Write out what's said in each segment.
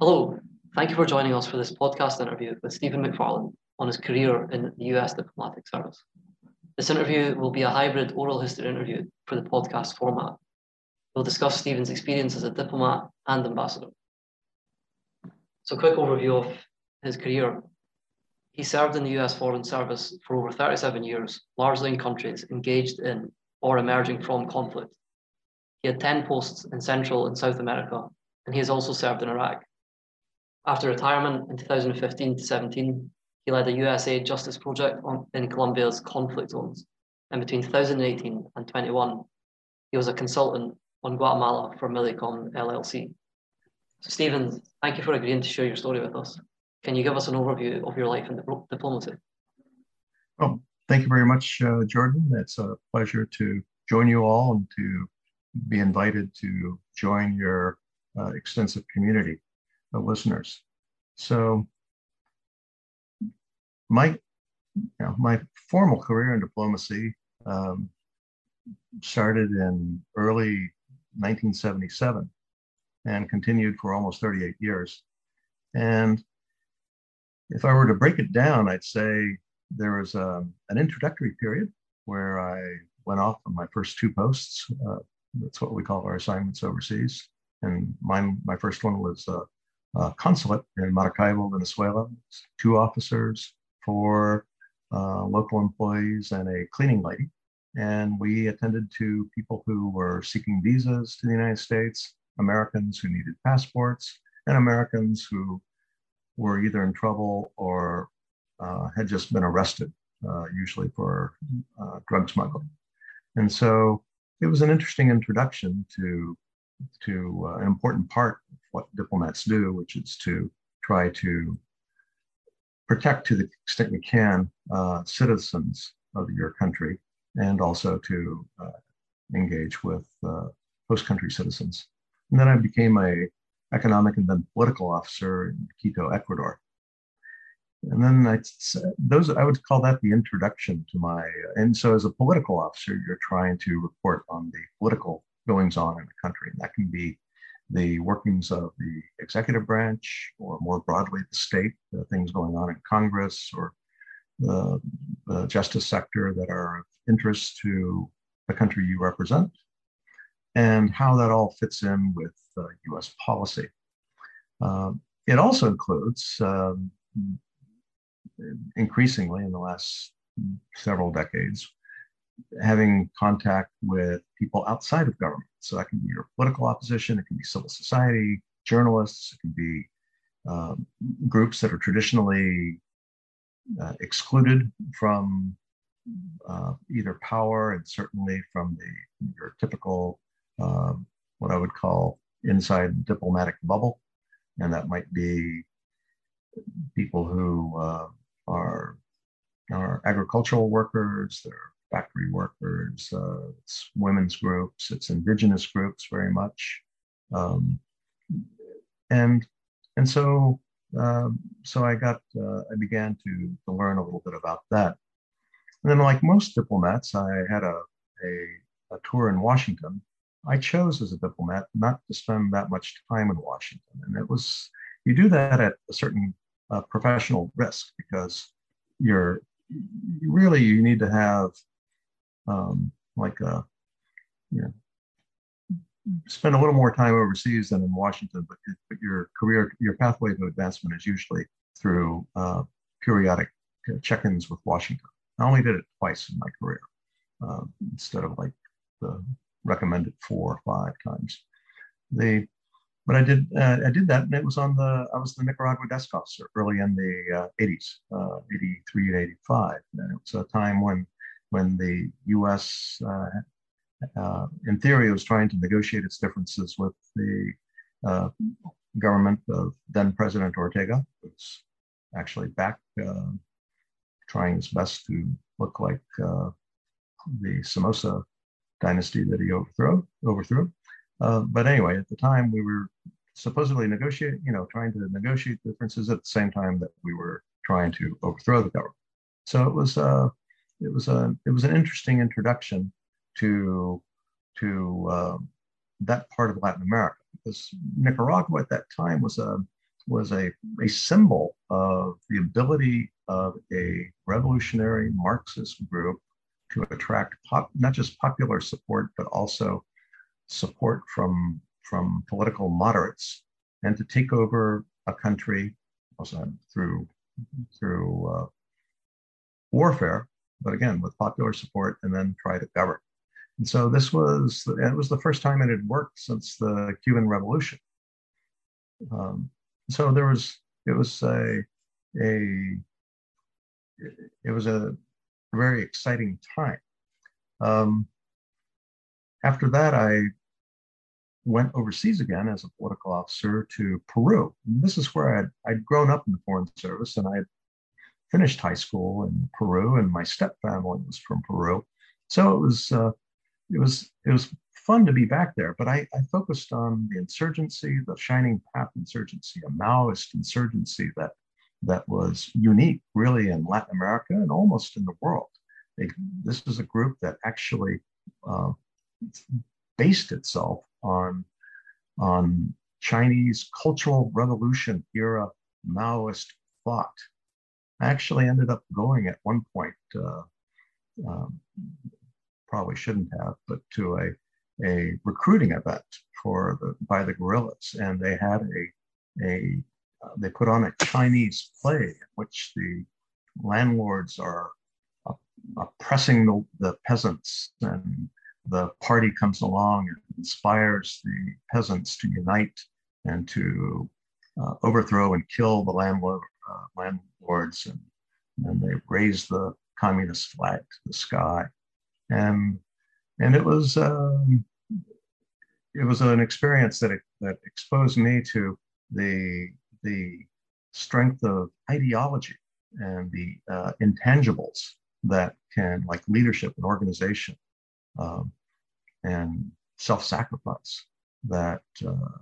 Hello, thank you for joining us for this podcast interview with Stephen McFarland on his career in the US diplomatic service. This interview will be a hybrid oral history interview for the podcast format. We'll discuss Stephen's experience as a diplomat and ambassador. So, quick overview of his career. He served in the US Foreign Service for over 37 years, largely in countries engaged in or emerging from conflict. He had 10 posts in Central and South America, and he has also served in Iraq. After retirement in 2015 to 17, he led a USAID Justice Project on, in Colombia's conflict zones. And between 2018 and 21, he was a consultant on Guatemala for Millicom LLC. So, Stephen, thank you for agreeing to share your story with us. Can you give us an overview of your life in diplomacy? Oh, thank you very much, uh, Jordan. It's a pleasure to join you all and to be invited to join your uh, extensive community of listeners. So, my you know, my formal career in diplomacy um, started in early 1977 and continued for almost 38 years. And if I were to break it down, I'd say there was a, um, an introductory period where I went off on my first two posts. Uh, that's what we call our assignments overseas. And mine, my first one was uh, a consulate in Maracaibo, Venezuela. Two officers, four uh, local employees, and a cleaning lady. And we attended to people who were seeking visas to the United States, Americans who needed passports, and Americans who were either in trouble or uh, had just been arrested, uh, usually for uh, drug smuggling. And so it was an interesting introduction to, to uh, an important part of what diplomats do, which is to try to protect to the extent we can uh, citizens of your country and also to uh, engage with host country citizens. And then I became a economic and then political officer in Quito, Ecuador. And then I, those I would call that the introduction to my. And so, as a political officer, you're trying to report on the political goings on in the country. And that can be the workings of the executive branch, or more broadly, the state, the things going on in Congress, or the, the justice sector that are of interest to the country you represent, and how that all fits in with uh, US policy. Uh, it also includes, um, increasingly in the last several decades, having contact with people outside of government. So that can be your political opposition, it can be civil society, journalists, it can be um, groups that are traditionally uh, excluded from uh, either power and certainly from the your typical uh, what I would call inside diplomatic bubble, and that might be people who uh, are are agricultural workers, they're factory workers, uh, it's women's groups, it's indigenous groups very much, um, and and so um, so I got uh, I began to, to learn a little bit about that, and then like most diplomats, I had a a, a tour in Washington. I chose as a diplomat not to spend that much time in Washington. And it was, you do that at a certain uh, professional risk because you're really, you need to have um, like a, you know, spend a little more time overseas than in Washington, but, but your career, your pathway to advancement is usually through uh, periodic check-ins with Washington. I only did it twice in my career uh, instead of like the recommended four or five times. The but I did uh, I did that, and it was on the I was the Nicaragua desk officer early in the uh, 80s, uh, 83 to 85, and it was a time when when the U.S. Uh, uh, in theory was trying to negotiate its differences with the uh, government of then President Ortega, who's actually back trying his best to look like the Somoza dynasty that he overthrew. overthrew. Uh, but anyway, at the time we were supposedly negotiating, you know, trying to negotiate differences at the same time that we were trying to overthrow the government. So it was uh, it was a it was an interesting introduction to to uh, that part of Latin America because Nicaragua at that time was a was a, a symbol of the ability of a revolutionary Marxist group to attract pop, not just popular support, but also support from, from political moderates and to take over a country also through, through uh, warfare, but again, with popular support and then try to govern. And so this was, it was the first time it had worked since the Cuban Revolution. Um, so there was, it was a, a, it was a very exciting time. Um, after that, I went overseas again as a political officer to Peru. And this is where I'd, I'd grown up in the Foreign Service and I had finished high school in Peru, and my step family was from Peru. So it was uh, it was it was fun to be back there. But I, I focused on the insurgency, the Shining Path insurgency, a Maoist insurgency that that was unique, really, in Latin America and almost in the world. They, this is a group that actually uh, based itself on on Chinese Cultural Revolution era Maoist thought. I actually ended up going at one point, uh, um, probably shouldn't have, but to a, a recruiting event for the by the guerrillas, and they had a a uh, they put on a Chinese play in which the landlords are oppressing the, the peasants. And the party comes along and inspires the peasants to unite and to uh, overthrow and kill the landlord, uh, landlords and, and they raised the communist flag to the sky. And and it was um, it was an experience that that exposed me to the the strength of ideology and the uh, intangibles that can like leadership and organization um, and self-sacrifice that uh,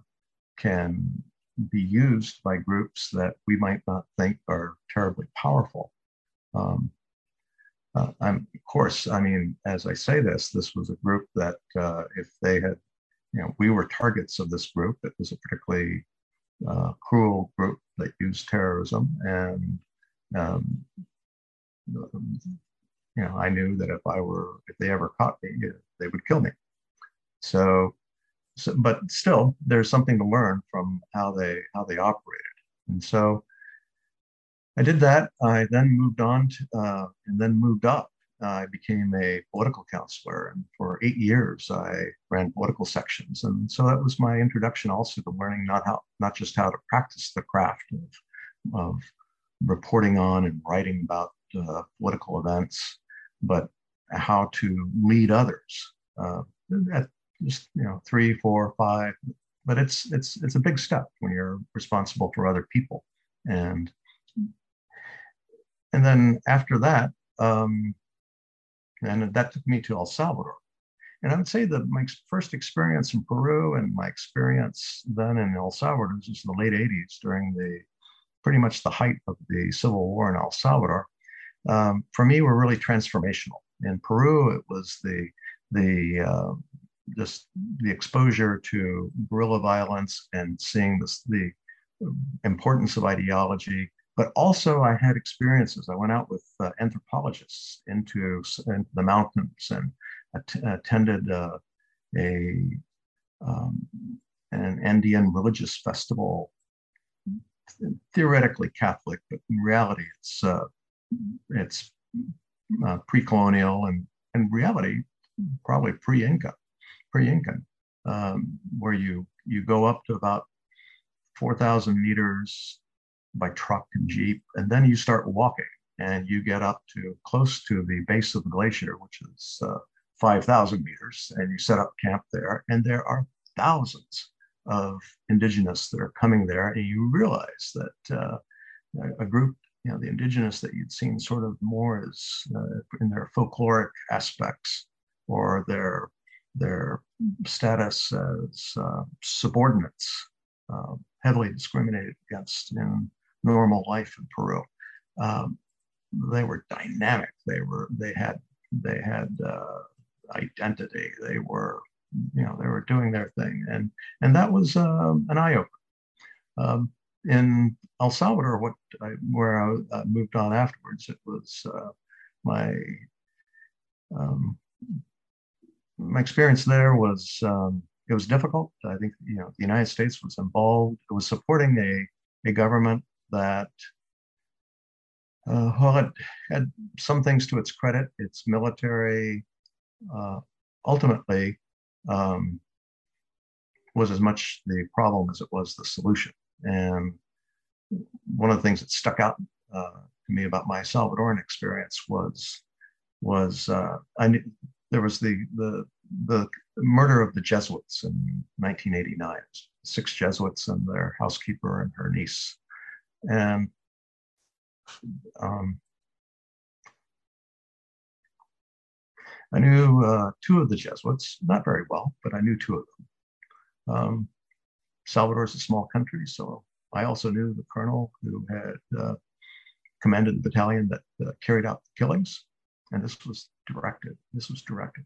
can be used by groups that we might not think are terribly powerful. Um, uh, I'm, of course, I mean, as I say this, this was a group that uh, if they had, you know, we were targets of this group. It was a particularly uh, cruel group that used terrorism. And, um, you know, I knew that if I were, if they ever caught me, they would kill me. So, so, but still, there's something to learn from how they how they operated. And so, I did that. I then moved on to, uh, and then moved up. I became a political counselor, and for eight years I ran political sections. And so that was my introduction also to learning not how not just how to practice the craft of, of reporting on and writing about uh, political events, but how to lead others. Uh, at just you know three, four, five, but it's it's it's a big step when you're responsible for other people and and then after that, um, and that took me to El Salvador. And I would say that my first experience in Peru and my experience then in El Salvador, just in the late 80s during the pretty much the height of the civil war in El Salvador, um, for me were really transformational. In Peru, it was the the uh, just the exposure to guerrilla violence and seeing this, the importance of ideology but also I had experiences. I went out with uh, anthropologists into, into, the mountains and att- attended uh, a um, an Andean religious festival, theoretically Catholic, but in reality it's uh, it's uh, pre-colonial and in reality probably pre-Inca, pre-Incan, um, where you you go up to about 4,000 meters by truck and jeep, and then you start walking, and you get up to close to the base of the glacier, which is uh, 5,000 meters, and you set up camp there, and there are thousands of indigenous that are coming there, and you realize that uh, a group, you know, the indigenous that you'd seen sort of more as uh, in their folkloric aspects or their their status as uh, subordinates, uh, heavily discriminated against in normal life in Peru. Um, they were dynamic. They were they had they had uh, identity. They were you know they were doing their thing, and and that was um, an eye opener. Um, in El Salvador, what I, where I moved on afterwards, it was uh, my um, my experience there was um, it was difficult. I think you know the United States was involved. It was supporting a a government that uh, well, it had some things to its credit. Its military uh, ultimately um, was as much the problem as it was the solution. And one of the things that stuck out uh, to me about my Salvadoran experience was was uh, I knew there was the the the murder of the Jesuits in 1989. Six Jesuits and their housekeeper and her niece, and um, I knew uh, two of the Jesuits, not very well, but I knew two of them. Um, Salvador is a small country, so I also knew the colonel who had uh, commanded the battalion that uh, carried out the killings, and this was directed. This was directed.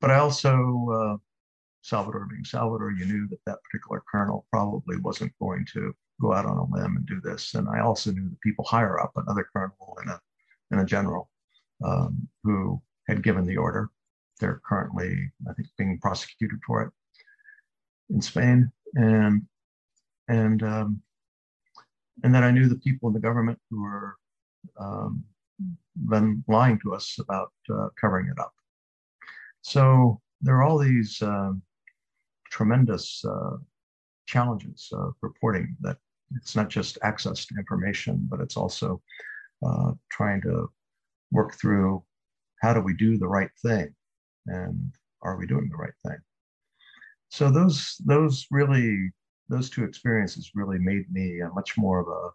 But I also, uh, Salvador being Salvador, you knew that that particular colonel probably wasn't going to go out on a limb and do this. And I also knew the people higher up, another colonel and a, and a general um, who had given the order. They're currently, I think, being prosecuted for it in Spain. And and um, and then I knew the people in the government who were um, then lying to us about uh, covering it up. So there are all these uh, tremendous uh, challenges of reporting that it's not just access to information, but it's also uh, trying to work through how do we do the right thing and are we doing the right thing? So those those really those two experiences really made me much more of a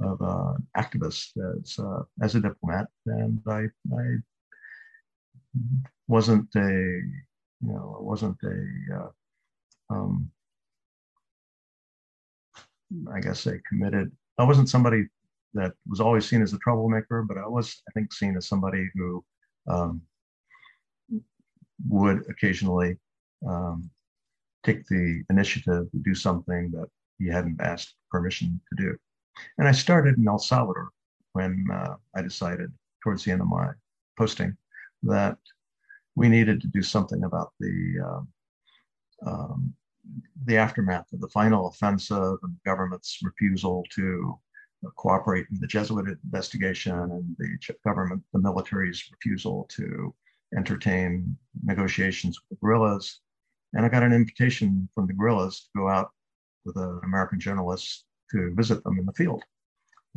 of an activist as uh, as a diplomat, and I I wasn't a you know I wasn't a uh, um, I guess a committed. I wasn't somebody that was always seen as a troublemaker, but I was I think seen as somebody who um, would occasionally um, take the initiative to do something that he hadn't asked permission to do. And I started in El Salvador when uh, I decided towards the end of my posting that we needed to do something about the um, um, the aftermath of the final offensive and the government's refusal to cooperate in the Jesuit investigation and the government, the military's refusal to entertain negotiations with the guerrillas. And I got an invitation from the guerrillas to go out with an American journalist to visit them in the field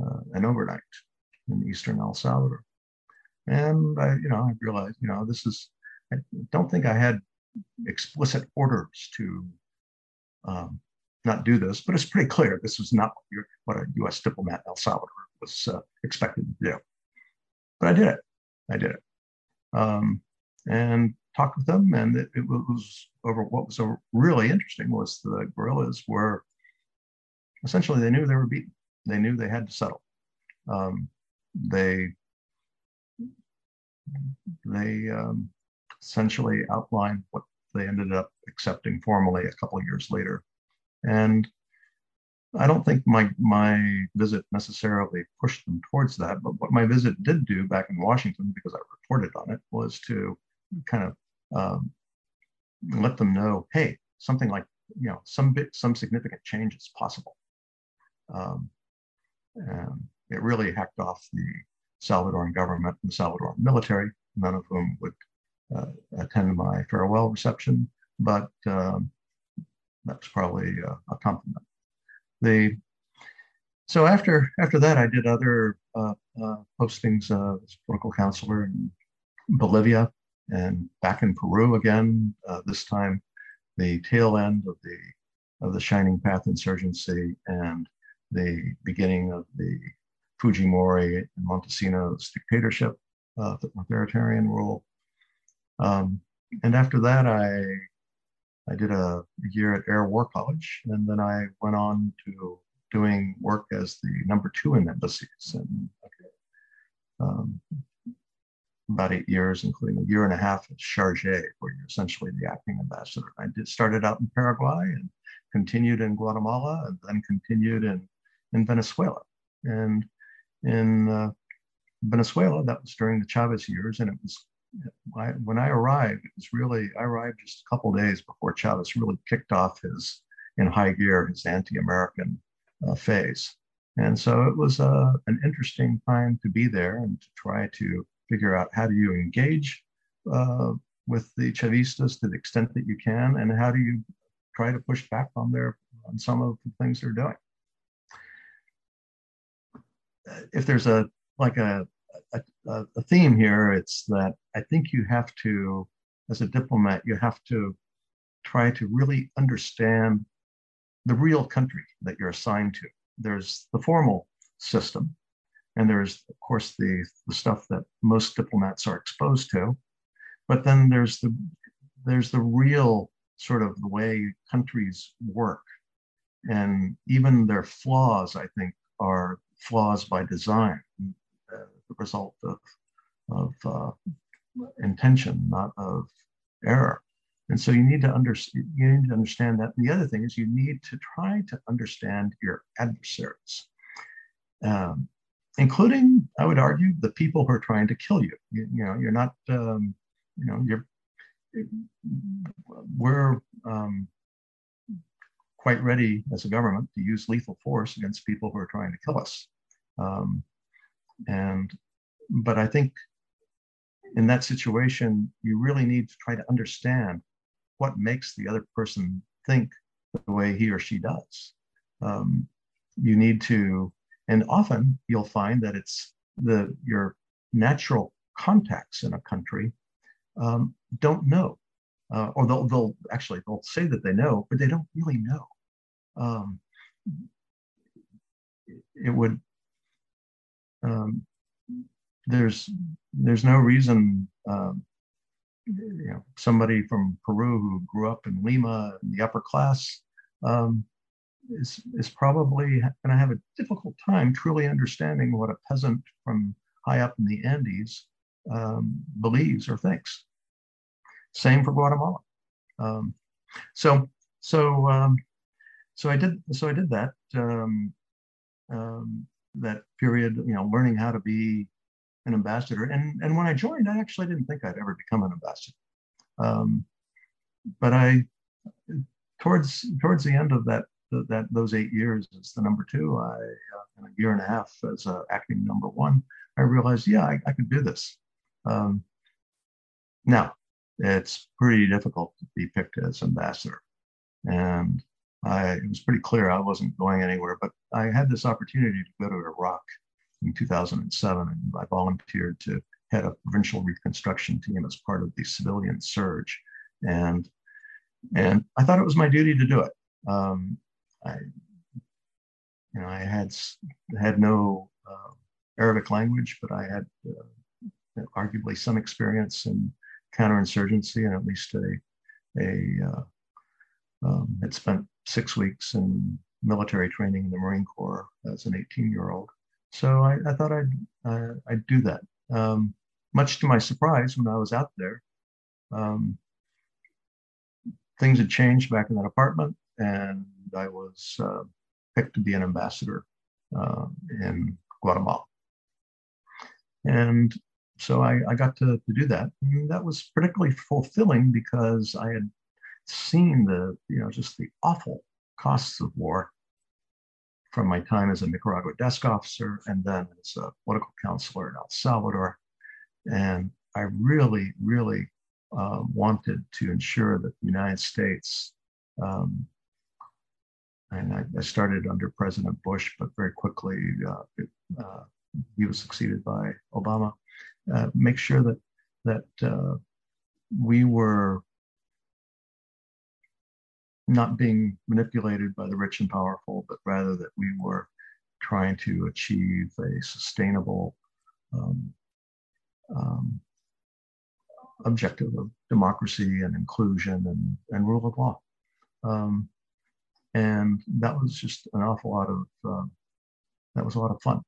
uh, and overnight in eastern El Salvador. And I, you know, I realized, you know, this is, I don't think I had explicit orders to um, not do this, but it's pretty clear this was not what a US diplomat in El Salvador was uh, expected to do. But I did it. I did it. Um, and talked with them, and it, it was over. What was really interesting was the guerrillas were essentially they knew they were beaten. They knew they had to settle. Um, they they um, essentially outlined what they ended up accepting formally a couple years later, and I don't think my my visit necessarily pushed them towards that, but what my visit did do back in Washington, because I reported on it, was to kind of um, let them know, hey, something like you know some bit some significant change is possible. Um, it really hacked off the Salvadoran government and the Salvadoran military, none of whom would uh, attend my farewell reception, but um, that's probably uh, a compliment. So after after that, I did other uh, uh postings as political counselor in Bolivia, and back in Peru again, uh, this time the tail end of the of the Shining Path insurgency and the beginning of the Fujimori and Montesinos dictatorship, uh, authoritarian rule. Um, and after that, I I did a year at Air War College, and then I went on to doing work as the number two in embassies and um, about eight years, including a year and a half at Chargé, where you're essentially the acting ambassador. I did started out in Paraguay and continued in Guatemala and then continued in, in Venezuela. And in uh, Venezuela, that was during the Chavez years, and it was I, when I arrived, it was really I arrived just a couple days before Chavez really kicked off his in high gear his anti-American uh, phase, and so it was uh, an interesting time to be there and to try to figure out how do you engage uh, with the Chavistas to the extent that you can, and how do you try to push back on their on some of the things they're doing. If there's a like a, a, a theme here, it's that I think you have to, as a diplomat, you have to try to really understand the real country that you're assigned to. There's the formal system, and there's of course the, the stuff that most diplomats are exposed to, but then there's the there's the real sort of the way countries work. And even their flaws, I think, are flaws by design, uh, the result of, of uh, intention, not of error. And so you need to understand you need to understand that. And the other thing is you need to try to understand your adversaries, um, including, I would argue, the people who are trying to kill you. You, you know, you're not, um, you know, you're we're quite ready as a government to use lethal force against people who are trying to kill us. Um, and, but I think in that situation, you really need to try to understand what makes the other person think the way he or she does. Um, you need to, and often you'll find that it's the your natural contacts in a country um, don't know, uh, or they'll, they'll actually they'll say that they know, but they don't really know. Um, it would um, there's there's no reason um, you know somebody from Peru who grew up in Lima in the upper class um, is is probably going to have a difficult time truly understanding what a peasant from high up in the Andes um, believes or thinks. Same for Guatemala. Um, so so so I did so I did that um, um, that period. You know, learning how to be an ambassador. And and when I joined, I actually didn't think I'd ever become an ambassador. Um, but I towards towards the end of that that those eight years as the number two, I uh, in a year and a half as uh, acting number one, I realized, yeah, I, I could do this. Um, now, it's pretty difficult to be picked as ambassador. And I, it was pretty clear I wasn't going anywhere, but I had this opportunity to go to Iraq in 2007, and I volunteered to head a provincial reconstruction team as part of the civilian surge. And, and I thought it was my duty to do it. Um, I, you know, I had, had no uh, Arabic language, but I had uh, arguably some experience in counterinsurgency and at least a, a uh, um, had spent six weeks in military training in the Marine Corps as an 18 year old. So I, I thought I'd, uh, I'd do that. Um, much to my surprise, when I was out there, um, things had changed back in the Department, and I was uh, picked to be an ambassador uh, in Guatemala. And so I, I got to, to do that. And that was particularly fulfilling because I had seen the, you know, just the awful costs of war from my time as a Nicaragua desk officer and then as a political counselor in El Salvador. And I really, really uh, wanted to ensure that the United States, um, and I, I, started under President Bush, but very quickly uh, it, uh, he was succeeded by Obama uh, make sure that that uh, we were not being manipulated by the rich and powerful, but rather that we were trying to achieve a sustainable um, um, objective of democracy and inclusion and, and rule of law. Um, and that was just an awful lot of, uh, that was a lot of fun.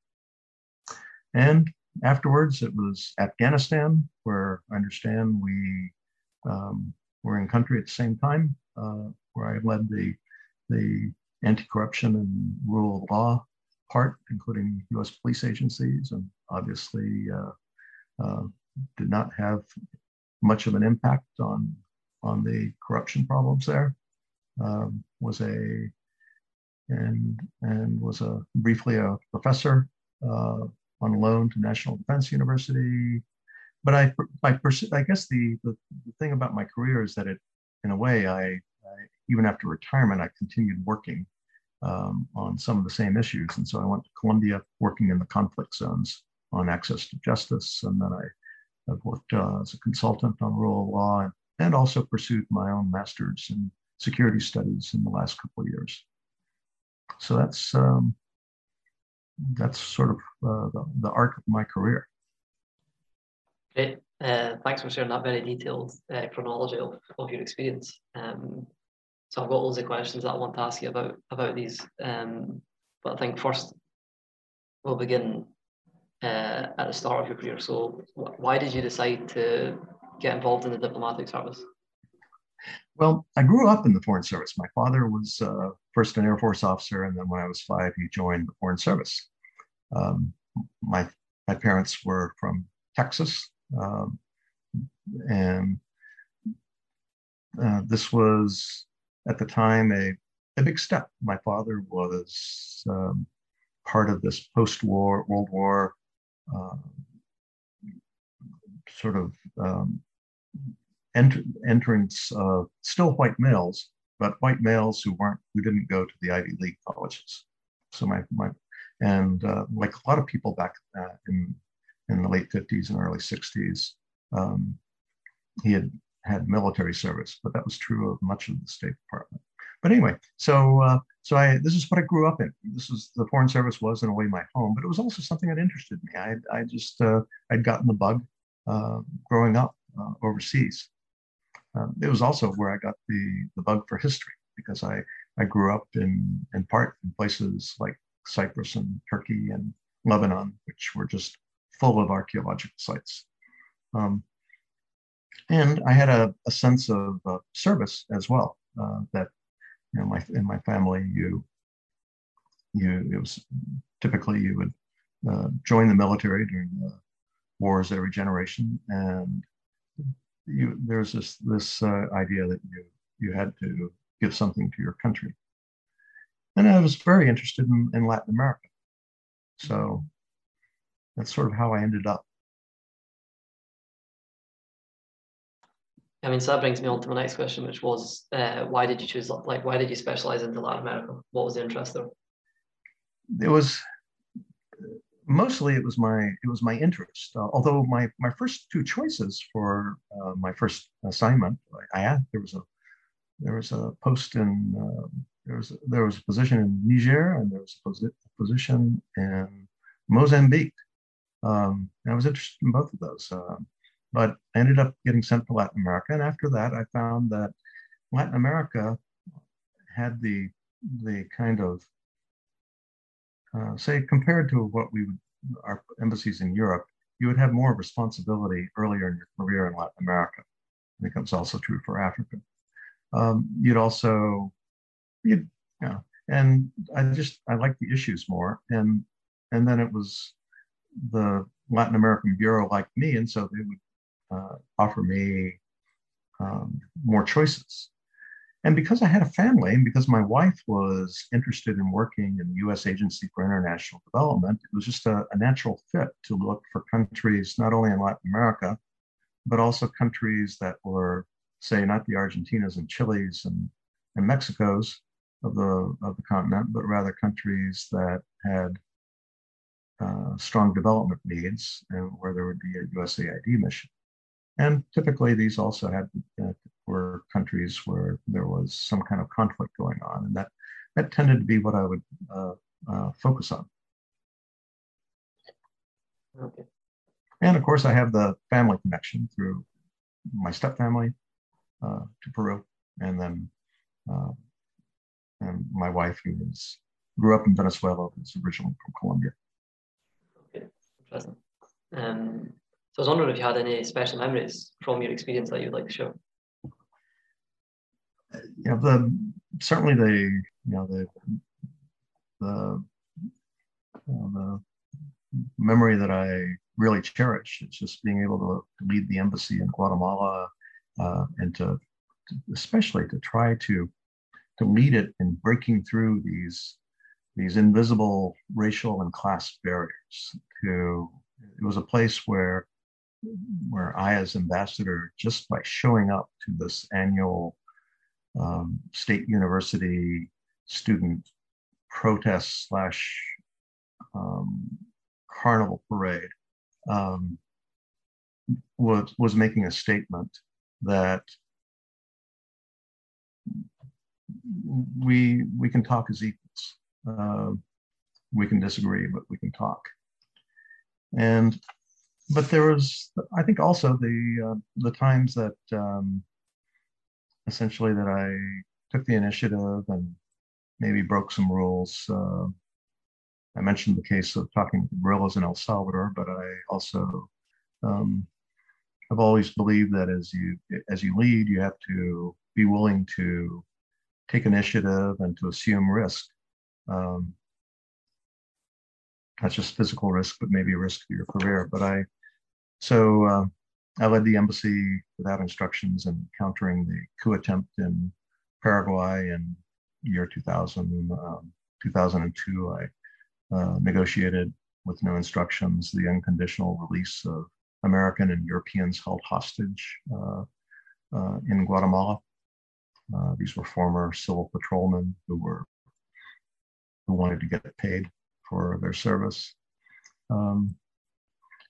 And afterwards, it was Afghanistan, where I understand we um, were in country at the same time, uh, where I led the the anti-corruption and rule of law part, including U.S. police agencies, and obviously uh, uh, did not have much of an impact on on the corruption problems there. Um, was a and and was a briefly a professor uh, on loan to National Defense University. But I, I, I guess the, the, the thing about my career is that it, in a way, I, I even after retirement, I continued working um, on some of the same issues. And so I went to Colombia working in the conflict zones on access to justice. And then I, have worked uh, as a consultant on rule of law and, and also pursued my own master's in security studies in the last couple of years. So that's um, that's sort of uh, the, the arc of my career. Great. Uh, thanks for sharing that very detailed uh, chronology of, of your experience. Um, so I've got loads of questions that I want to ask you about about these. Um, but I think first we'll begin uh, at the start of your career. So wh- why did you decide to get involved in the diplomatic service? Well, I grew up in the Foreign Service. My father was uh, first an Air Force officer, and then when I was five, he joined the Foreign Service. Um, my my parents were from Texas, um, and uh, this was at the time a, a big step. My father was um, part of this post-war World War uh, sort of um, ent- entrance of still white males, but white males who weren't who didn't go to the Ivy League colleges. So my my and uh, like a lot of people back uh, in in the late 50s and early 60s, um, he had had military service, but that was true of much of the State Department. But anyway, so uh, so I this is what I grew up in. This is the Foreign Service was in a way my home, but it was also something that interested me. I I just uh, I'd gotten the bug uh, growing up uh, overseas. Um, it was also where I got the the bug for history because I I grew up in in part in places like Cyprus and Turkey and Lebanon, which were just full of archaeological sites. Um, and I had a, a sense of uh, service as well. Uh, that you know, my in my family, you you it was typically you would uh, join the military during the wars every generation, and you there's this this uh, idea that you you had to give something to your country. And I was very interested in, in Latin America, so that's sort of how I ended up. I mean, so that brings me on to my next question, which was, uh, why did you choose, like, why did you specialize in into Latin America? What was the interest there? It was mostly it was my it was my interest. Uh, although my my first two choices for uh, my first assignment, I, had there was a there was a post in uh, there was there was a position in Niger and there was a posi- position in Mozambique. Um, I was interested in both of those. Um, but I ended up getting sent to Latin America. And after that, I found that Latin America had the, the kind of, uh, say, compared to what we would, our embassies in Europe, you would have more responsibility earlier in your career in Latin America. I think that's also true for Africa. Um, you'd also, you'd, you know, and I just, I liked the issues more. And, and then it was the Latin American Bureau like me. And so they would uh, offer me um, more choices. And because I had a family and because my wife was interested in working in the US Agency for International Development, it was just a, a natural fit to look for countries not only in Latin America, but also countries that were, say, not the Argentinas and Chiles and, and Mexicos of the, of the continent, but rather countries that had uh, strong development needs and where there would be a USAID mission. And typically, these also had uh, were countries where there was some kind of conflict going on, and that that tended to be what I would uh, uh, focus on. Okay. And of course, I have the family connection through my stepfamily uh, to Peru, and then uh, and my wife, who was grew up in Venezuela, was originally from Colombia. Um, so I was wondering if you had any special memories from your experience that you'd like to share. Yeah, the certainly the you know the the uh, the memory that I really cherish is just being able to lead the embassy in Guatemala uh, and to, to, especially to try to to lead it in breaking through these these invisible racial and class barriers. To it was a place where where I, as ambassador, just by showing up to this annual um, state university student protest slash um, carnival parade um, was was making a statement that we we can talk as. Uh, we can disagree, but we can talk. And but there was, I think, also the uh, the times that um, essentially that I took the initiative and maybe broke some rules. Uh, I mentioned the case of talking to guerrillas in El Salvador, but I also um, have always believed that as you as you lead, you have to be willing to take initiative and to assume risk. Um, not just physical risk, but maybe risk to your career. But I, so uh, I led the embassy without instructions and countering the coup attempt in Paraguay in year 2000, um, 2002. I uh, negotiated with no instructions the unconditional release of American and Europeans held hostage uh, uh, in Guatemala. Uh, these were former civil patrolmen who were who wanted to get paid for their service, um,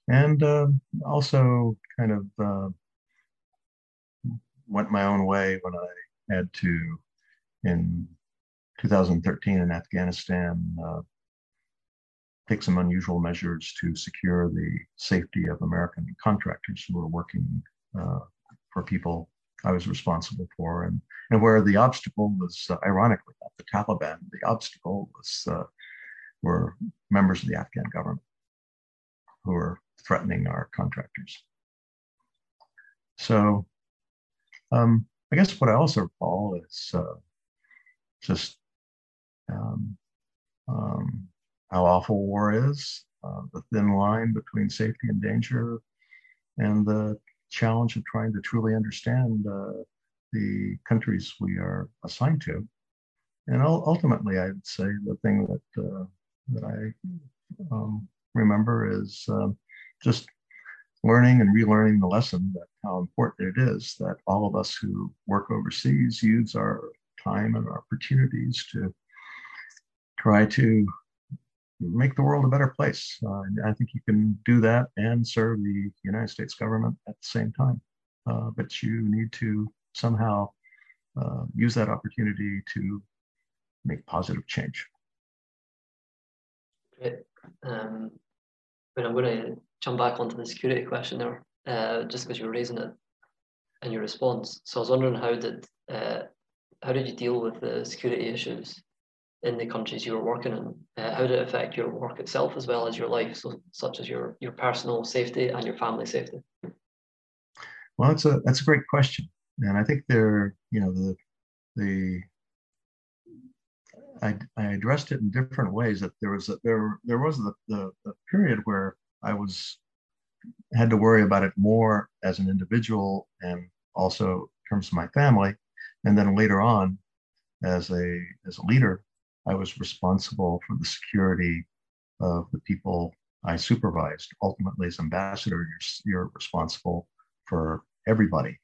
and uh, also kind of uh, went my own way when I had to in 2013 in Afghanistan take some unusual measures to secure the safety of American contractors who were working uh, for people I was responsible for, and and where the obstacle was uh, ironically not the Taliban, the obstacle was uh, were members of the Afghan government who were threatening our contractors. So, um, I guess what I also recall is uh, just um, um, how awful war is, uh, the thin line between safety and danger, and the challenge of trying to truly understand uh, the countries we are assigned to. And ultimately, I'd say the thing that uh, that I um, remember is um, just learning and relearning the lesson that how important it is that all of us who work overseas use our time and our opportunities to try to make the world a better place. Uh, I think you can do that and serve the United States government at the same time. Uh, but you need to somehow uh, use that opportunity to make positive change. Great. Um, but I'm going to jump back onto the security question there, uh, just because you're raising it in your response. So I was wondering how did uh, how did you deal with the security issues in the countries you were working in? Uh, how did it affect your work itself as well as your life, so, such as your, your personal safety and your family safety? Well, that's a that's a great question, and I think there, you know, the the I, I addressed it in different ways. That there was a, there there was the, the, the period where I was had to worry about it more as an individual and also in terms of my family, and then later on, as a as a leader, I was responsible for the security of the people I supervised. Ultimately, as ambassador, you're, you're responsible for everybody,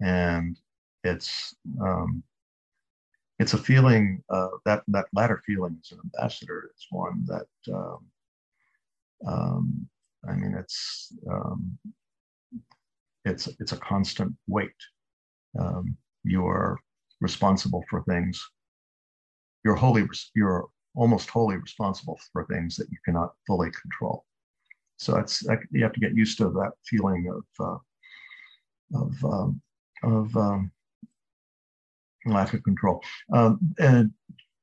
and it's um, it's a feeling uh, that that latter feeling as an ambassador is one that um, um, I mean it's um, it's it's a constant weight. Um, you are responsible for things you're wholly you're almost wholly responsible for things that you cannot fully control. So it's you have to get used to that feeling of uh, of um, of um, lack of control. Um, and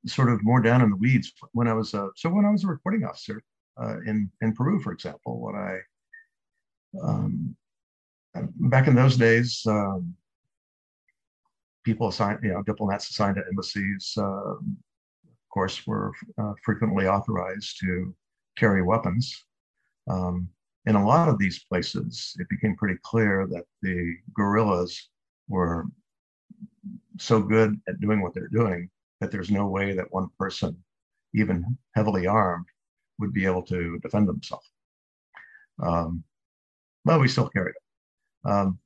sort of more down in the weeds when I was a, so when I was a reporting officer uh, in in Peru, for example, when I um, back in those days, um, people assigned, you know, diplomats assigned to embassies, uh, of course, were uh, frequently authorized to carry weapons. Um, in a lot of these places, it became pretty clear that the guerrillas were so good at doing what they're doing that there's no way that one person, even heavily armed, would be able to defend themselves. Um, well, we still carry it. Um,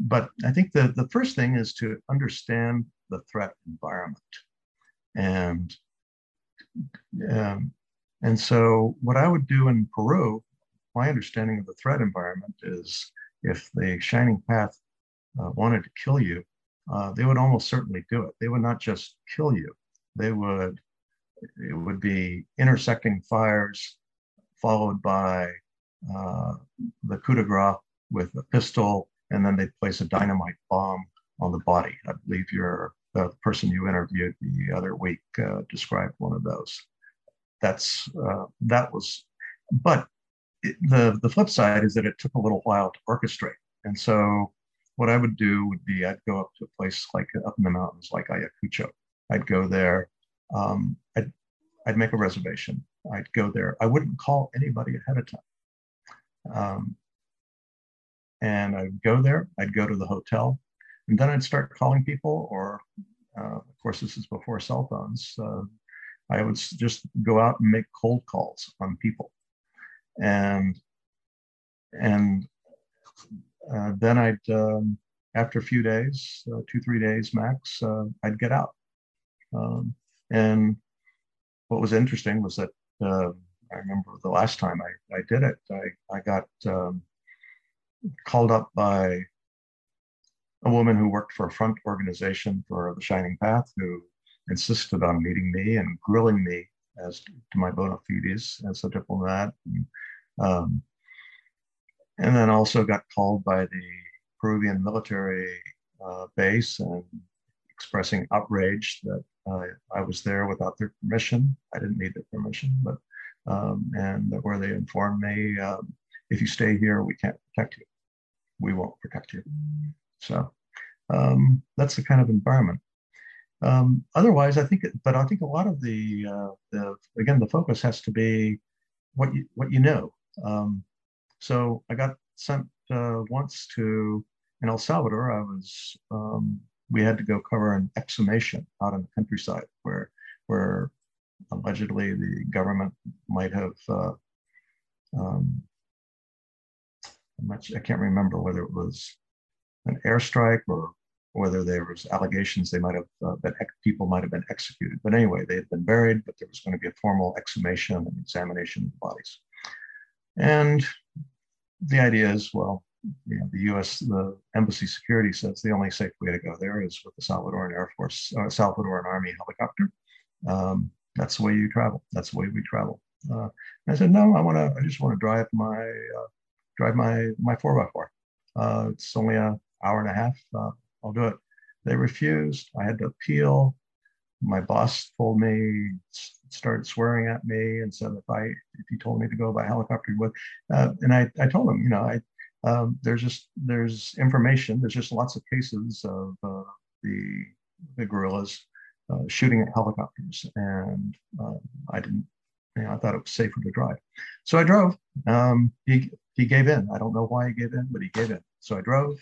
but I think the, the first thing is to understand the threat environment. And um, and so what I would do in Peru, my understanding of the threat environment is if the Shining Path uh, wanted to kill you, uh, they would almost certainly do it. They would not just kill you. They would, it would be intersecting fires followed by uh, the coup de grace with a pistol, and then they place a dynamite bomb on the body. I believe you're the person you interviewed the other week uh, described one of those. That's uh, that was, but it, the the flip side is that it took a little while to orchestrate, and so what I would do would be I'd go up to a place like up in the mountains like Ayacucho. I'd go there. Um, I'd, I'd make a reservation. I'd go there. I wouldn't call anybody ahead of time. Um, and I'd go there. I'd go to the hotel, and then I'd start calling people. Or, uh, of course, this is before cell phones. I would just go out and make cold calls on people, and and uh, then I'd, um, after a few days, uh, two, three days max, uh, I'd get out. Um, and what was interesting was that uh, I remember the last time I, I did it, I, I got um, called up by a woman who worked for a front organization for the Shining Path who insisted on meeting me and grilling me as to my bona fides as a diplomat. And, um, and then also got called by the Peruvian military uh, base and expressing outrage that uh, I was there without their permission. I didn't need their permission, but um, and where they informed me, um, if you stay here, we can't protect you. We won't protect you. So um, that's the kind of environment. Um, otherwise, I think, but I think a lot of the, uh, the again, the focus has to be what you what you know. Um, so I got sent uh, once to in El Salvador. I was um, we had to go cover an exhumation out in the countryside where where allegedly the government might have uh, um, much I can't remember whether it was an airstrike or whether there was allegations they might have uh, been people might have been executed. But anyway, they had been buried, but there was going to be a formal exhumation and examination of the bodies. And the idea is, well, you know, the U.S. the embassy security says the only safe way to go there is with the Salvadoran Air Force, uh, Salvadoran Army helicopter. Um, that's the way you travel. That's the way we travel. Uh, I said, no, I want to. I just want to drive my uh, drive my my four by four. Uh, it's only an hour and a half. Uh, I'll do it. They refused. I had to appeal. My boss told me, started swearing at me, and said if I if he told me to go by helicopter, would. Uh, and I I told him, you know, I um, there's just there's information. There's just lots of cases of uh, the the guerrillas uh, shooting at helicopters, and um, I didn't. You know, I thought it was safer to drive, so I drove. Um, he he gave in. I don't know why he gave in, but he gave in. So I drove.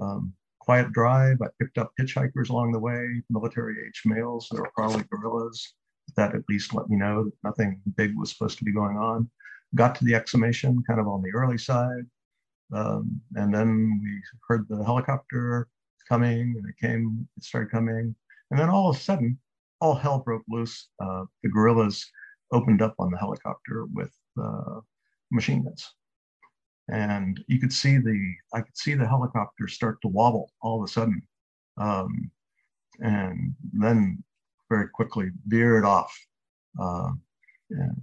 Um, quiet drive. I picked up hitchhikers along the way, military age males. There were probably guerrillas. That at least let me know that nothing big was supposed to be going on. Got to the exhumation kind of on the early side. Um, and then we heard the helicopter coming and it came, it started coming. And then all of a sudden, all hell broke loose. Uh, the guerrillas opened up on the helicopter with uh, machine guns. And you could see the, I could see the helicopter start to wobble all of a sudden. Um, and then very quickly veered off uh,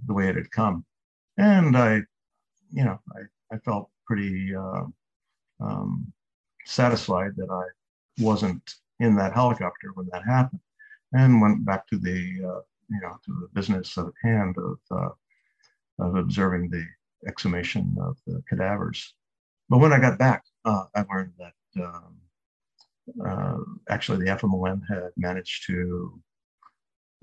the way it had come. And I, you know, I, I felt pretty uh, um, satisfied that I wasn't in that helicopter when that happened, and went back to the uh, you know to the business at hand of uh, of observing the exhumation of the cadavers. But when I got back, uh, I learned that um, uh, actually the FMLN had managed to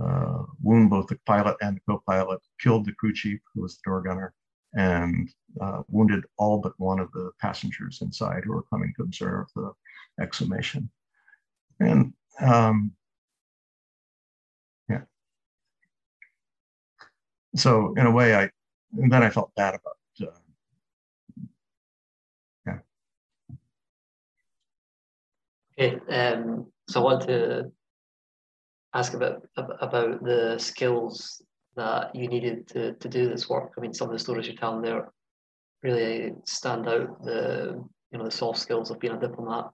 uh, wound both the pilot and the co-pilot, killed the crew chief, who was the door gunner, and uh, wounded all but one of the passengers inside who were coming to observe the exhumation. And um, yeah. So in a way, I and then I felt bad about. Uh, yeah. Okay. Um, so I want to ask about about the skills that you needed to, to do this work. I mean, some of the stories you're telling there really stand out. The you know the soft skills of being a diplomat.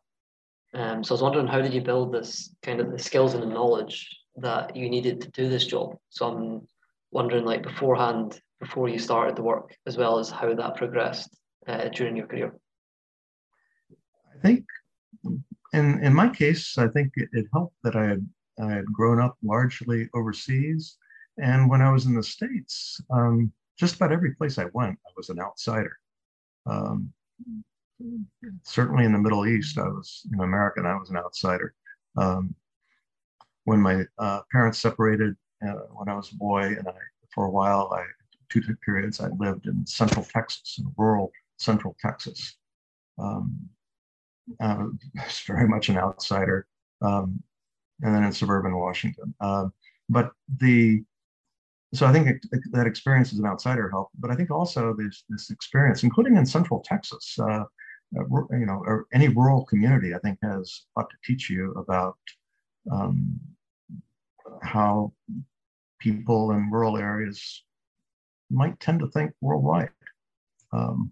Um, so I was wondering, how did you build this kind of the skills and the knowledge that you needed to do this job? So I'm wondering, like beforehand, before you started the work, as well as how that progressed uh, during your career. I think, in in my case, I think it, it helped that I had I had grown up largely overseas and when I was in the States, um, just about every place I went, I was an outsider. Um, certainly in the Middle East, I was in America, I was an outsider. Um, when my uh, parents separated uh, when I was a boy, and I, for a while, I two periods, I lived in Central Texas, in rural Central Texas. Um, I was very much an outsider, um, and then in suburban Washington. Uh, but the so I think it, that experience as an outsider helped, but I think also there's this experience, including in Central Texas, uh, uh, you know, or any rural community, I think has a lot to teach you about um, how people in rural areas might tend to think worldwide. Um,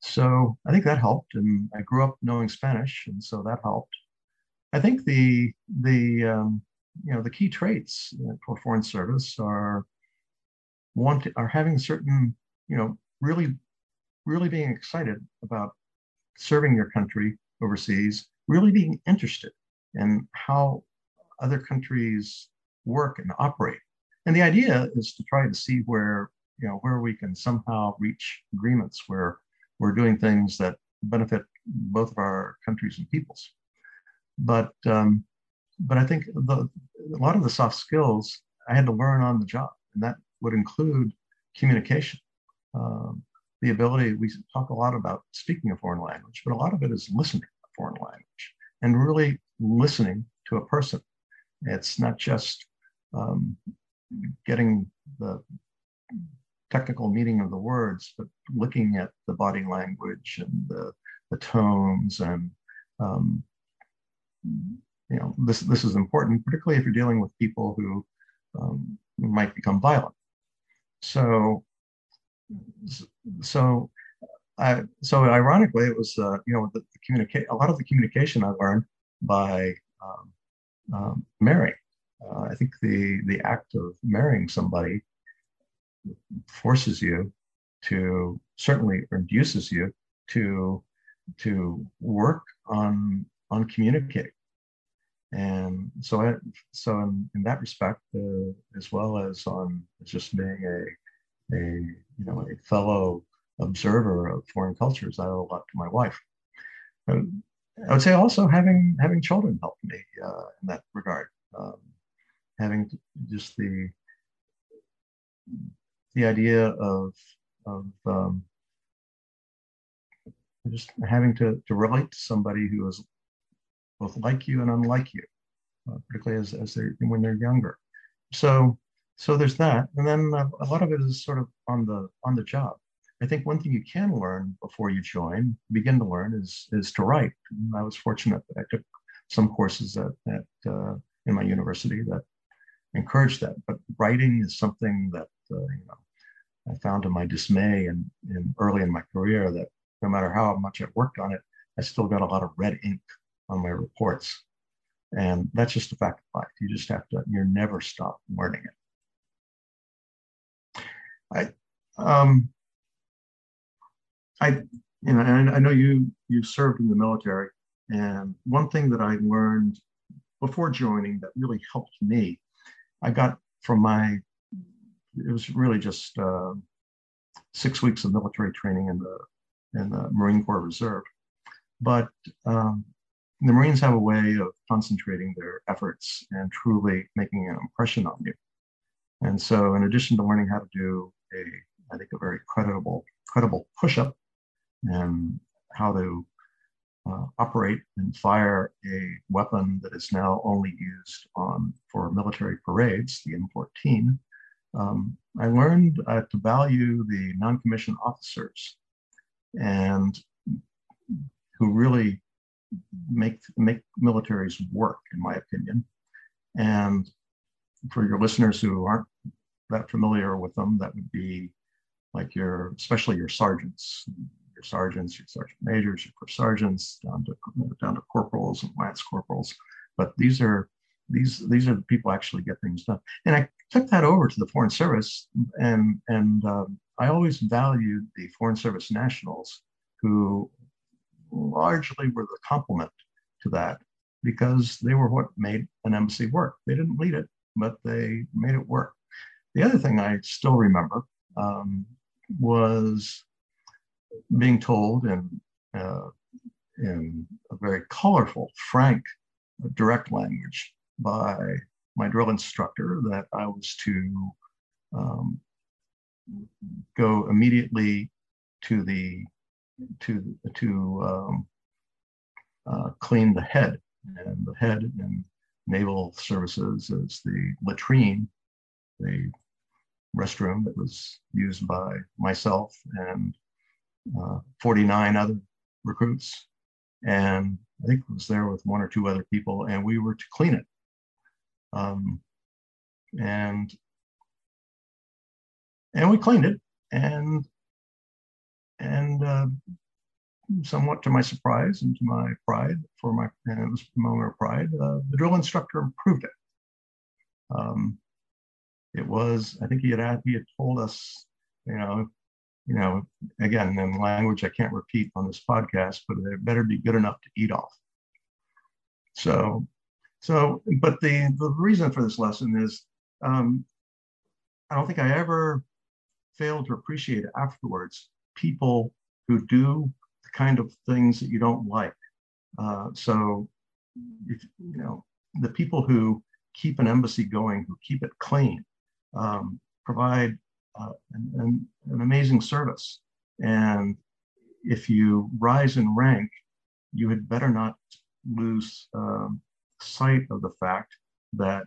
so I think that helped, and I grew up knowing Spanish, and so that helped. I think the the um, you know, the key traits for foreign service are want are having certain, you know, really, really being excited about serving your country overseas, really being interested in how other countries work and operate. And the idea is to try to see where, you know, where we can somehow reach agreements where we're doing things that benefit both of our countries and peoples. But um, but I think the, a lot of the soft skills I had to learn on the job, and that would include communication. Um, the ability, we talk a lot about speaking a foreign language, but a lot of it is listening to a foreign language and really listening to a person. It's not just um, getting the technical meaning of the words, but looking at the body language and the, the tones and um, you know, this, this is important, particularly if you're dealing with people who um, might become violent. So, so, I, so ironically, it was, uh, you know, the, the communicate, a lot of the communication I learned by um, um, marrying. Uh, I think the, the act of marrying somebody forces you to certainly induces you to to work on on communicating and so, I, so in, in that respect, uh, as well as on just being a, a you know a fellow observer of foreign cultures, I owe a lot to my wife. I would say also having having children helped me uh, in that regard. Um, having just the the idea of of um, just having to, to relate to somebody who is both like you and unlike you, uh, particularly as, as they're when they're younger. So so there's that, and then a lot of it is sort of on the on the job. I think one thing you can learn before you join, begin to learn, is is to write. And I was fortunate that I took some courses at, at uh, in my university that encouraged that. But writing is something that uh, you know I found to my dismay and, and early in my career that no matter how much I worked on it, I still got a lot of red ink on my reports. And that's just a fact of life. You just have to, you're never stop learning it. I, um, I, you know, and I know you, you served in the military. And one thing that I learned before joining that really helped me, I got from my, it was really just uh, six weeks of military training in the, in the Marine Corps Reserve. But um, the Marines have a way of concentrating their efforts and truly making an impression on you. And so, in addition to learning how to do a, I think, a very credible, credible push-up and how to uh, operate and fire a weapon that is now only used on for military parades, the M14, um, I learned uh, to value the non-commissioned officers and who really make make militaries work, in my opinion. And for your listeners who aren't that familiar with them, that would be like your, especially your sergeants, your sergeants, your sergeant majors, your first sergeants, down to down to corporals and lance corporals. But these are these these are the people actually get things done. And I took that over to the Foreign Service, and and um, I always valued the Foreign Service nationals who largely were the complement to that because they were what made an embassy work. They didn't lead it, but they made it work. The other thing I still remember um, was being told in uh, in a very colorful, frank, direct language by my drill instructor that I was to um, go immediately to the to to um, uh, clean the head, and the head in naval services is the latrine, the restroom that was used by myself and uh, 49 other recruits, and I think was there with one or two other people, and we were to clean it. Um, and and we cleaned it, and and uh, somewhat to my surprise and to my pride, for my and it was a moment of pride, uh, the drill instructor improved it. Um, it was, I think he had he had told us, you know, you know, again in language I can't repeat on this podcast, but it better be good enough to eat off. So, so, but the the reason for this lesson is, um, I don't think I ever failed to appreciate afterwards people who do the kind of things that you don't like. Uh, so, if, you know, the people who keep an embassy going, who keep it clean, um, provide uh, an, an, an, amazing service. And if you rise in rank, you had better not lose um, sight of the fact that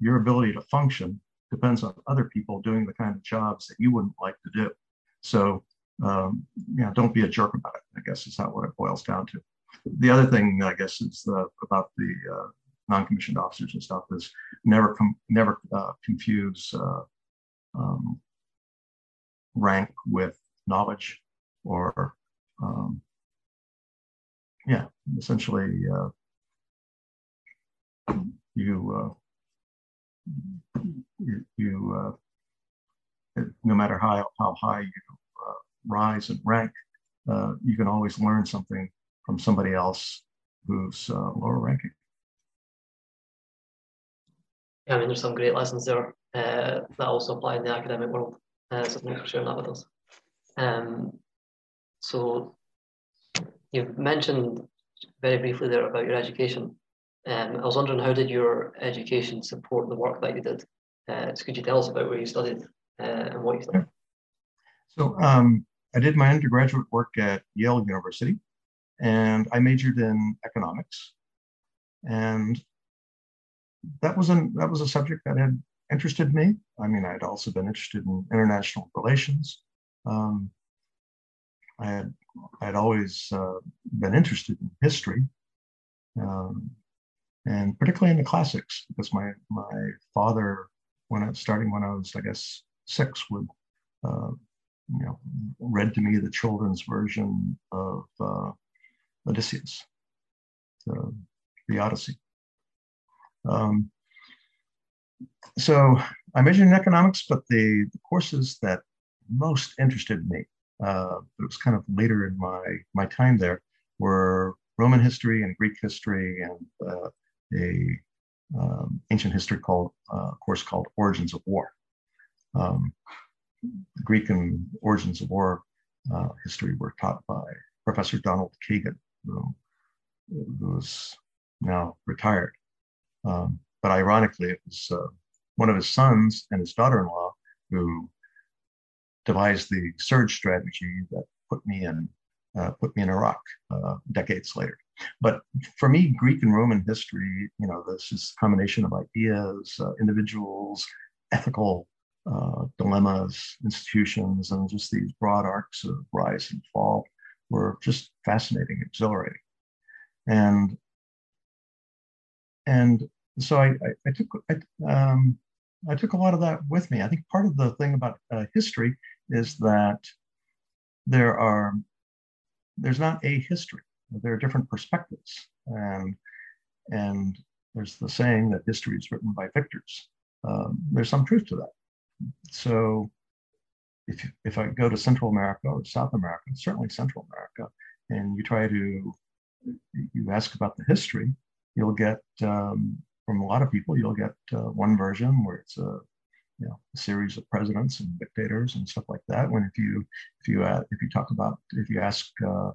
your ability to function depends on other people doing the kind of jobs that you wouldn't like to do. So, um, yeah, don't be a jerk about it. I guess is how what it boils down to. The other thing, I guess, is the, about the uh, non-commissioned officers and stuff is never com- never uh, confuse uh, um, rank with knowledge or um, yeah essentially uh, you uh, you, you uh, no matter how, how high you uh, rise in rank you can always learn something from somebody else who's lower ranking yeah, I mean, there's some great lessons there uh, that also apply in the academic world. So thanks for sharing that with us. Um, so you've mentioned very briefly there about your education. Um, I was wondering how did your education support the work that you did? Uh, so could you tell us about where you studied uh, and what you studied? So um, I did my undergraduate work at Yale University, and I majored in economics. And that was an that was a subject that had interested me. I mean, I'd also been interested in international relations. Um, I had I'd always uh, been interested in history, um, and particularly in the classics, because my my father, when I was starting when I was I guess six, would uh, you know read to me the children's version of uh, Odysseus, the, the Odyssey. Um, so I majored in economics, but the, courses that most interested me, uh, it was kind of later in my, my time there, were Roman history and Greek history and uh, a um, ancient history called uh, course called Origins of War. Um, Greek and Origins of War uh, history were taught by Professor Donald Kagan, who who's now retired. Um, but ironically, it was uh, one of his sons and his daughter-in-law who devised the surge strategy that put me in uh, put me in Iraq uh, decades later. But for me, Greek and Roman history, you know, this is a combination of ideas, uh, individuals, ethical uh, dilemmas, institutions, and just these broad arcs of rise and fall were just fascinating, exhilarating, and and so I, I, I took I, um, I took a lot of that with me. I think part of the thing about uh, history is that there are there's not a history. There are different perspectives, and and there's the saying that history is written by victors. Um, there's some truth to that. So, if if I go to Central America or South America, certainly Central America, and you try to you ask about the history, you'll get um, from a lot of people, you'll get uh, one version where it's a you know a series of presidents and dictators and stuff like that. When if you if you uh, if you talk about if you ask uh,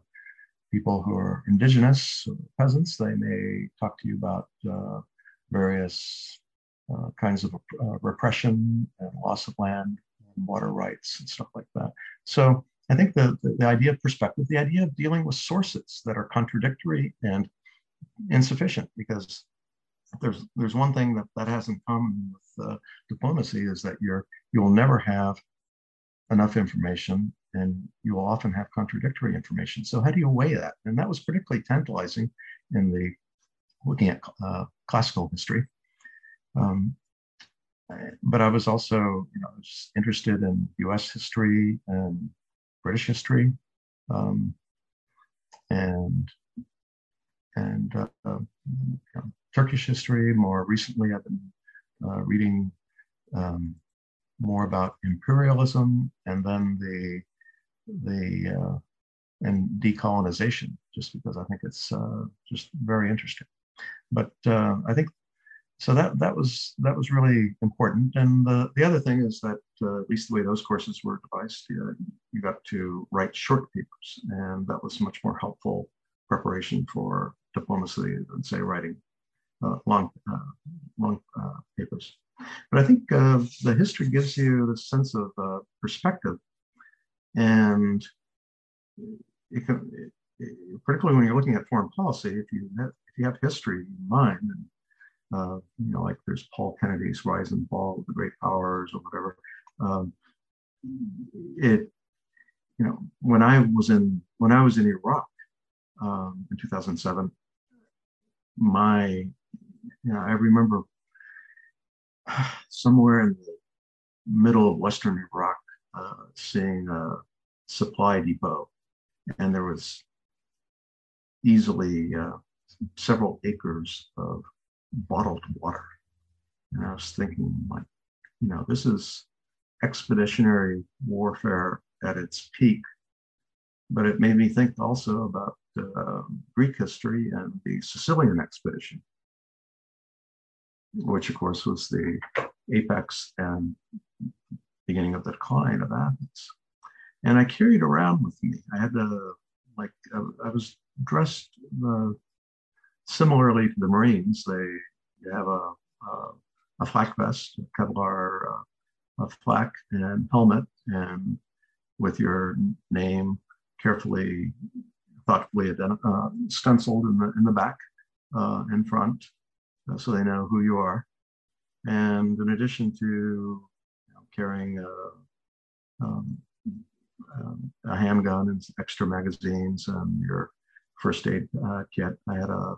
people who are indigenous peasants, they may talk to you about uh, various uh, kinds of uh, repression and loss of land and water rights and stuff like that. So I think the, the, the idea of perspective, the idea of dealing with sources that are contradictory and insufficient, because there's there's one thing that that has in common with uh, diplomacy is that you're you will never have enough information and you will often have contradictory information. So how do you weigh that? And that was particularly tantalizing in the looking at uh, classical history. Um, but i was also you know interested in us history and british history. Um, and and uh, know, Turkish history. More recently, I've been uh, reading um, more about imperialism and then the the uh, and decolonization, just because I think it's uh, just very interesting. But uh, I think so that that was that was really important. And the the other thing is that uh, at least the way those courses were devised, you, you got to write short papers, and that was much more helpful preparation for diplomacy than say writing long, uh, long uh, papers. But I think the history gives you the sense of perspective, and it can, it, it, particularly when you're looking at foreign policy, if you have, if you have history in mind, and uh, you know, like there's Paul Kennedy's rise and fall of the great powers or whatever. Um, it, you know, when I was in when I was in Iraq um, in 2007, my you know, I remember somewhere in the middle of Western Iraq uh, seeing a supply depot, and there was easily uh, several acres of bottled water. And I was thinking, like, you know, this is expeditionary warfare at its peak. But it made me think also about uh, Greek history and the Sicilian expedition, which of course was the apex and beginning of the decline of Athens. And I carried around with me. I had a like, I, was dressed uh, similarly to the Marines. They have a, a, a flak vest, a Kevlar uh, a flak, and helmet, and with your name carefully, thoughtfully uh, stenciled in the in the back, uh, in front, so they know who you are. And in addition to you know, carrying a, um, um, a handgun and extra magazines and your first aid uh, kit, I had a,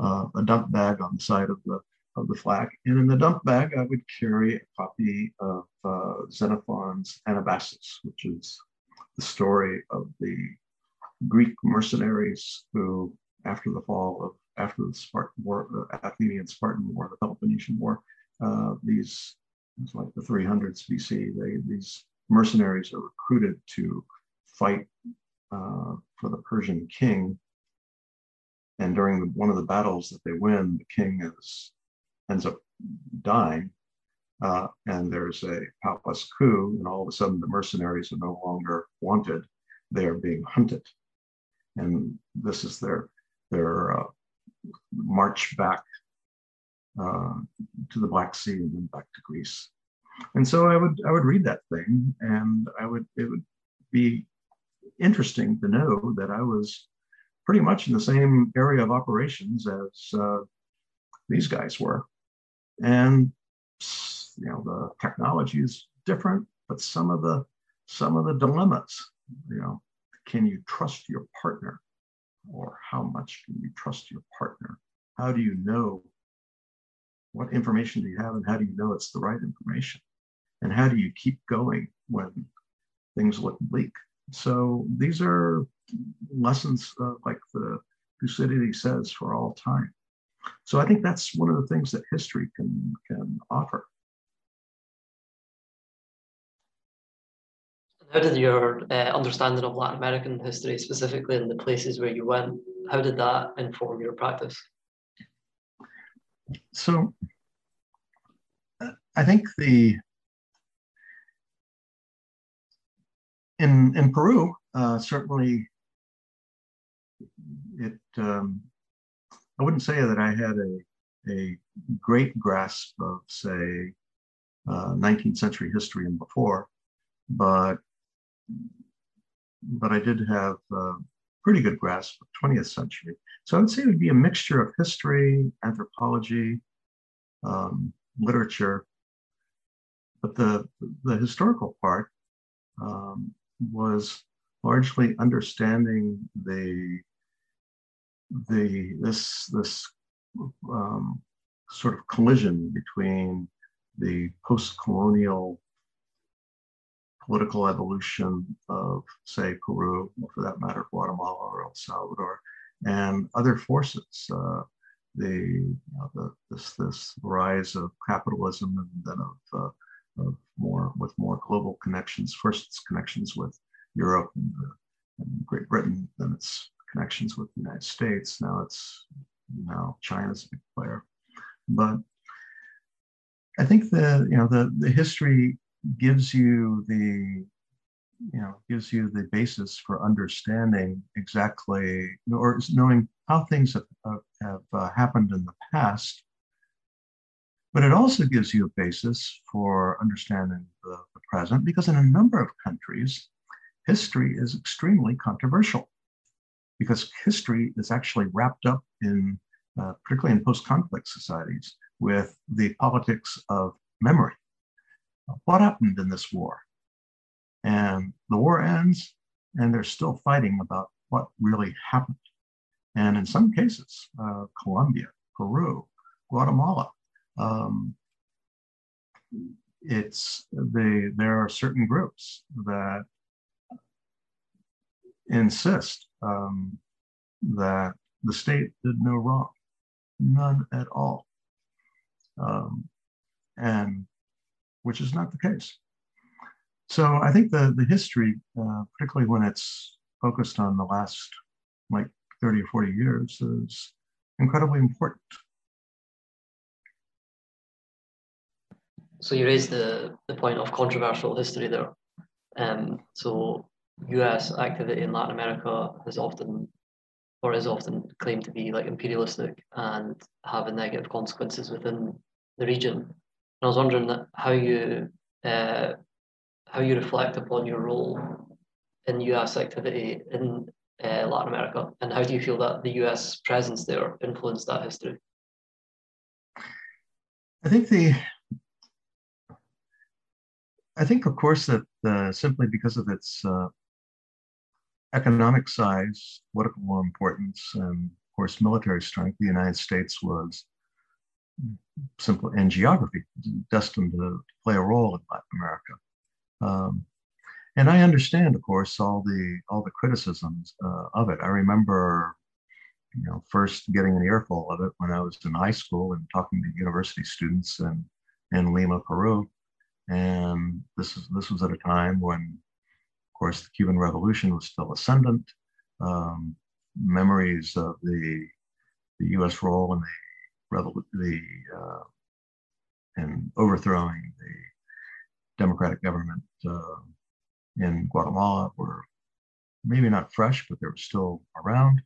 a dump bag on the side of the of the flak. And in the dump bag, I would carry a copy of uh, Xenophon's Anabasis, which is the story of the Greek mercenaries who, after the fall of after the Spartan War, the Athenian Spartan War, the Peloponnesian War, uh, these it's like the 300s BC. They, these mercenaries are recruited to fight uh, for the Persian king. And during the, one of the battles that they win, the king is ends up dying. Uh, and there's a palace coup, and all of a sudden the mercenaries are no longer wanted; they are being hunted. And this is their their uh, march back uh, to the Black Sea and then back to Greece. And so I would I would read that thing, and I would it would be interesting to know that I was pretty much in the same area of operations as uh, these guys were, and you know the technology is different, but some of the some of the dilemmas, you know, can you trust your partner, or how much can you trust your partner? How do you know what information do you have, and how do you know it's the right information? And how do you keep going when things look bleak? So these are lessons uh, like the Thucydides says for all time. So I think that's one of the things that history can can offer. How did your uh, understanding of Latin American history, specifically in the places where you went, how did that inform your practice? So I think the in in Peru, uh, certainly it. Um, I wouldn't say that I had a a great grasp of, say, uh, 19th century history and before, but but I did have a pretty good grasp of 20th century. So I would say it would be a mixture of history, anthropology, um, literature, but the the historical part um, was largely understanding the the this this um, sort of collision between the post-colonial political evolution of, say, Peru, or for that matter, Guatemala or El Salvador, and other forces. Uh, the, you know, the, this this rise of capitalism and then of uh, of more with more global connections. First, its connections with Europe and, uh, and, Great Britain, then its connections with the United States. Now it's now China's a big player, but I think the you know the the history gives you the you know gives you the basis for understanding exactly or knowing how things have, have uh, happened in the past but it also gives you a basis for understanding the, the present because in a number of countries, history is extremely controversial because history is actually wrapped up in, uh, particularly in post conflict societies, with the politics of memory. What happened in this war? And the war ends, and they're still fighting about what really happened. And in some cases, uh, Colombia, Peru, Guatemala, um, it's the there are certain groups that insist um, that the state did no wrong, none at all, um, and which is not the case. So I think the the history, uh, particularly when it's focused on the last like 30 or 40 years, is incredibly important. so you raised the, the point of controversial history there. Um, so US activity in Latin America has often or is often claimed to be like imperialistic and having negative consequences within the region. I was wondering how you uh, how you reflect upon your role in US activity in uh, Latin America, and how do you feel that the US presence there influenced that history? I think the I think, of course, that uh, simply because of its uh, economic size, political importance, and of course, military strength, the United States was simple and geography destined to play a role in Latin America. Um, and I understand, of course, all the all the criticisms uh, of it. I remember, you know, first getting an earful of it when I was in high school and talking to university students in in Lima, Peru and this is this was at a time when, of course, the Cuban Revolution was still ascendant. Um, memories of the the U.S. role in the revol- the uh, in overthrowing the democratic government uh, in Guatemala were maybe not fresh, but they were still around.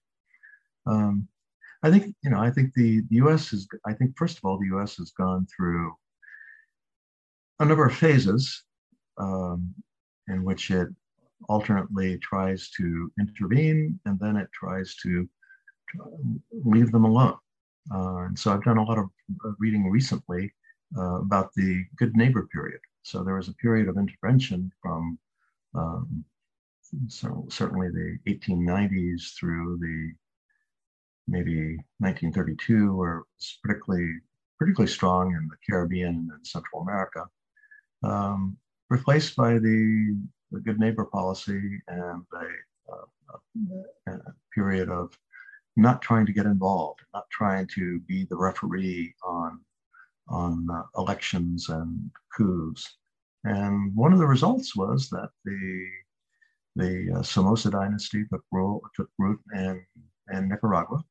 Um, I think you know. I think the, the U.S. has. I think first of all, the U.S. has gone through a number of phases um, in which it alternately tries to intervene and then it tries to leave them alone. Uh, and so I've done a lot of reading recently uh, about the good neighbor period. So there was a period of intervention from um, so certainly the 1890s through the maybe 1932, where it was particularly particularly strong in the Caribbean and Central America, um, replaced by the, the good neighbor policy and a, a, a, period of not trying to get involved, not trying to be the referee on on uh, elections and coups. And one of the results was that the the uh, Somoza dynasty took, role, took root in, in Nicaragua.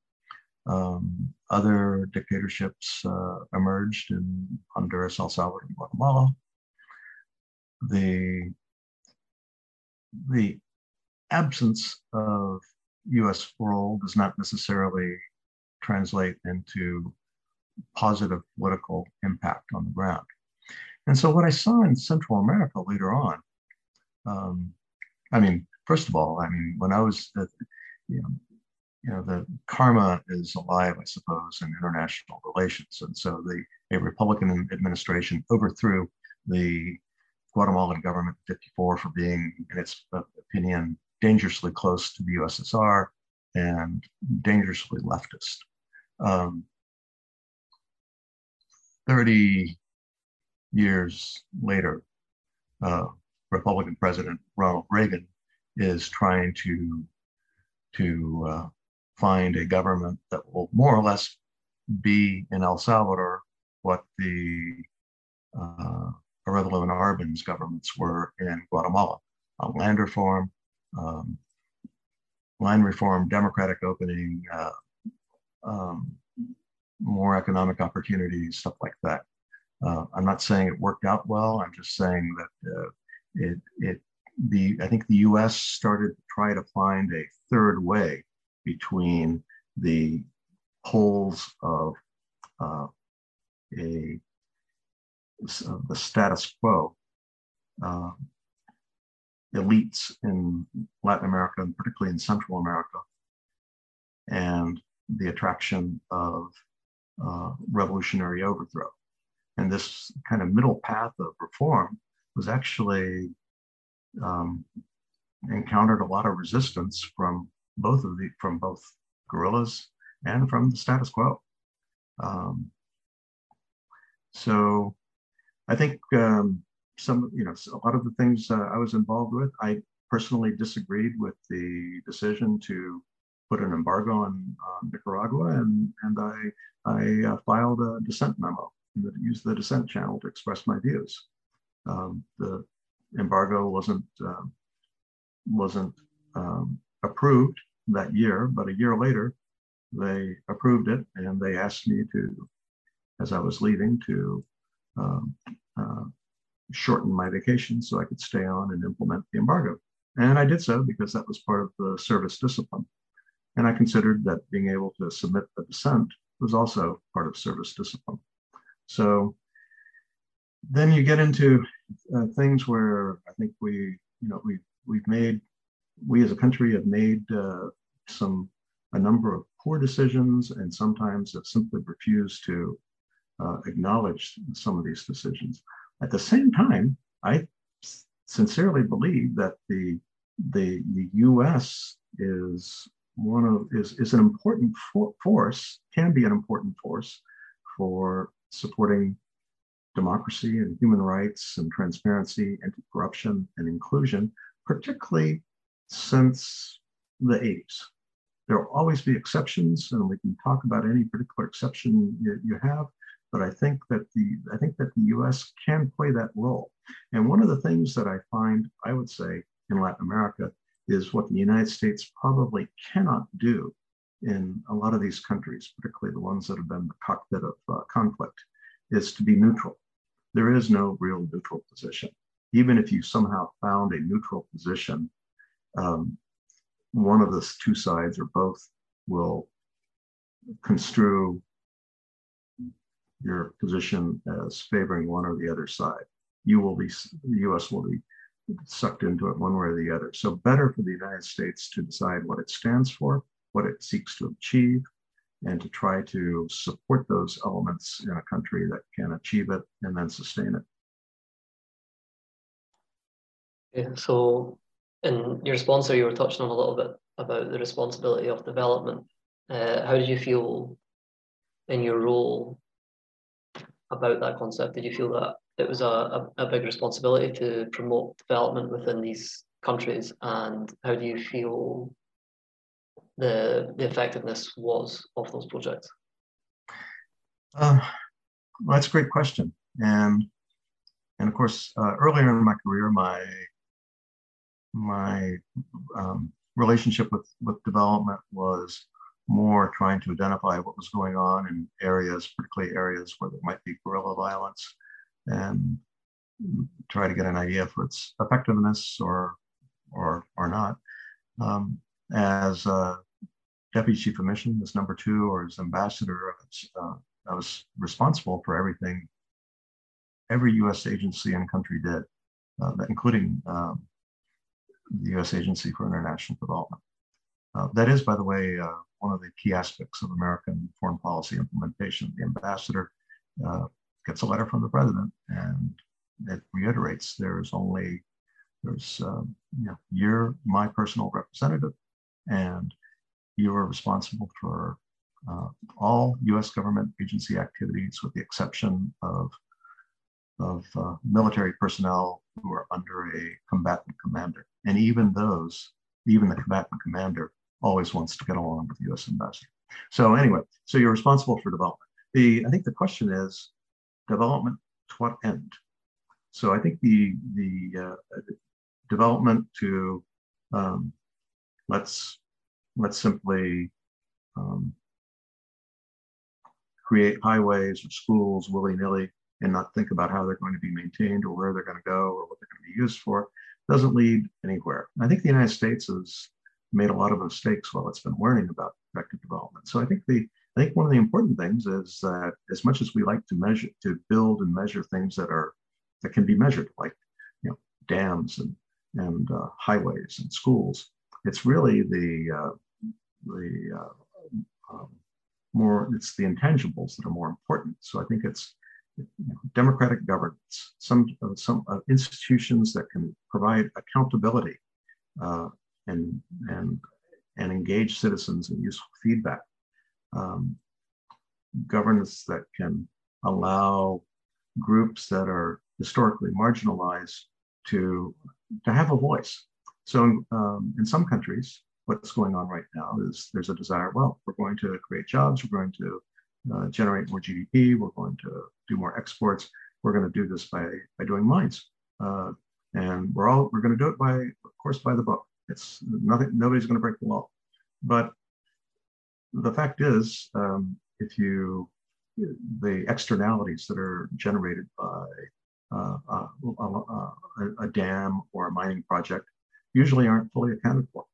Um, other dictatorships uh, emerged in Honduras, El Salvador, and Guatemala. The, the absence of US role does not necessarily translate into positive political impact on the ground. And so what I saw in Central America later on, um, I mean, first of all, I mean, when I was, uh, you know, you know, the karma is alive, I suppose, in international relations. And so the a Republican administration overthrew the Guatemalan government in 54 for being, in its opinion, dangerously close to the USSR and dangerously leftist. Um, 30 years later, uh, Republican President Ronald Reagan is trying to to uh, find a government that will more or less be in El Salvador what the uh, Arevalo and Arbenz governments were in Guatemala. A land reform, um, line reform, democratic opening, uh, um, more economic opportunities, stuff like that. Uh, I'm not saying it worked out well. I'm just saying that uh, it it the I think the U.S. started to try to find a third way between the poles of uh, a the status quo uh, elites in Latin America and particularly in Central America, and the attraction of uh, revolutionary overthrow. And this kind of middle path of reform was actually um, encountered a lot of resistance from both of the from both guerrillas and from the status quo. Um, so I think um, some, you know, a lot of the things uh, I was involved with, I personally disagreed with the decision to put an embargo on, Nicaragua, and and I I uh, filed a dissent memo and used the dissent channel to express my views. Um, the embargo wasn't uh, wasn't um, approved that year, but a year later they approved it and they asked me to, as I was leaving, to um, uh, shorten my vacation so I could stay on and implement the embargo. And I did so because that was part of the service discipline. And I considered that being able to submit a dissent was also part of service discipline. So then you get into uh, things where I think we, you know, we we've made, we as a country have made uh, some a number of poor decisions, and sometimes have simply refused to uh, acknowledge some of these decisions. At the same time, I sincerely believe that the the, the U.S. is one of is, is an important for, force, can be an important force for supporting democracy and human rights and transparency, anti-corruption and inclusion, particularly since the 80s. There will always be exceptions, and we can talk about any particular exception you, you have, but I think that the I think that the U.S. can play that role. And one of the things that I find, I would say, in Latin America is what the United States probably cannot do in a lot of these countries, particularly the ones that have been the cockpit of uh, conflict, is to be neutral. There is no real neutral position. Even if you somehow found a neutral position, um, one of the two sides or both will construe your position as favoring one or the other side. You will be, the US will be sucked into it one way or the other. So better for the United States to decide what it stands for, what it seeks to achieve, and to try to support those elements in a country that can achieve it and then sustain it. Yeah, so in your sponsor, you were touching on a little bit about the responsibility of development. Uh, how did you feel in your role about that concept? Did you feel that it was a, a, big responsibility to promote development within these countries? And how do you feel the, the effectiveness was of those projects? Uh, well, that's a great question. And, and of course, uh, earlier in my career, my, my um, relationship with, with development was more trying to identify what was going on in areas, particularly areas where there might be guerrilla violence, and try to get an idea for its effectiveness or or or not. Um, as deputy chief of mission, as number two, or as ambassador, uh, I was responsible for everything every U.S. agency and country did, uh, including um, the U.S. Agency for International Development. Uh, that is, by the way, uh, one of the key aspects of American foreign policy implementation. The ambassador uh, gets a letter from the president and it reiterates there's only, there's, um, you know, you're my personal representative and you are responsible for uh, all US government agency activities with the exception of, of uh, military personnel who are under a combatant commander. And even those, even the combatant commander always wants to get along with the US ambassador. So anyway, so you're responsible for development. The I think the question is development to what end? So I think the the uh, development to um, let's let's simply um, create highways or schools willy-nilly and not think about how they're going to be maintained or where they're going to go or what they're going to be used for doesn't lead anywhere. I think the United States is made a lot of mistakes while it's been learning about effective development. So I think the I think one of the important things is that as much as we like to measure to build and measure things that are that can be measured, like you know dams and and uh, highways and schools, it's really the uh, the uh, um, more it's the intangibles that are more important. So I think it's you know, democratic governance, some uh, some uh, institutions that can provide accountability uh, and and and engage citizens in useful feedback. Um, governance that can allow groups that are historically marginalized to to have a voice. So um, in some countries, what's going on right now is there's a desire. Well, we're going to create jobs. We're going to uh, generate more GDP. We're going to do more exports. We're going to do this by by doing mines, uh, and we're all we're going to do it by, of course, by the book. It's nothing, nobody's going to break the law. But the fact is, um, if you, the externalities that are generated by uh, uh, uh, a, a, dam or a mining project usually aren't fully accounted for.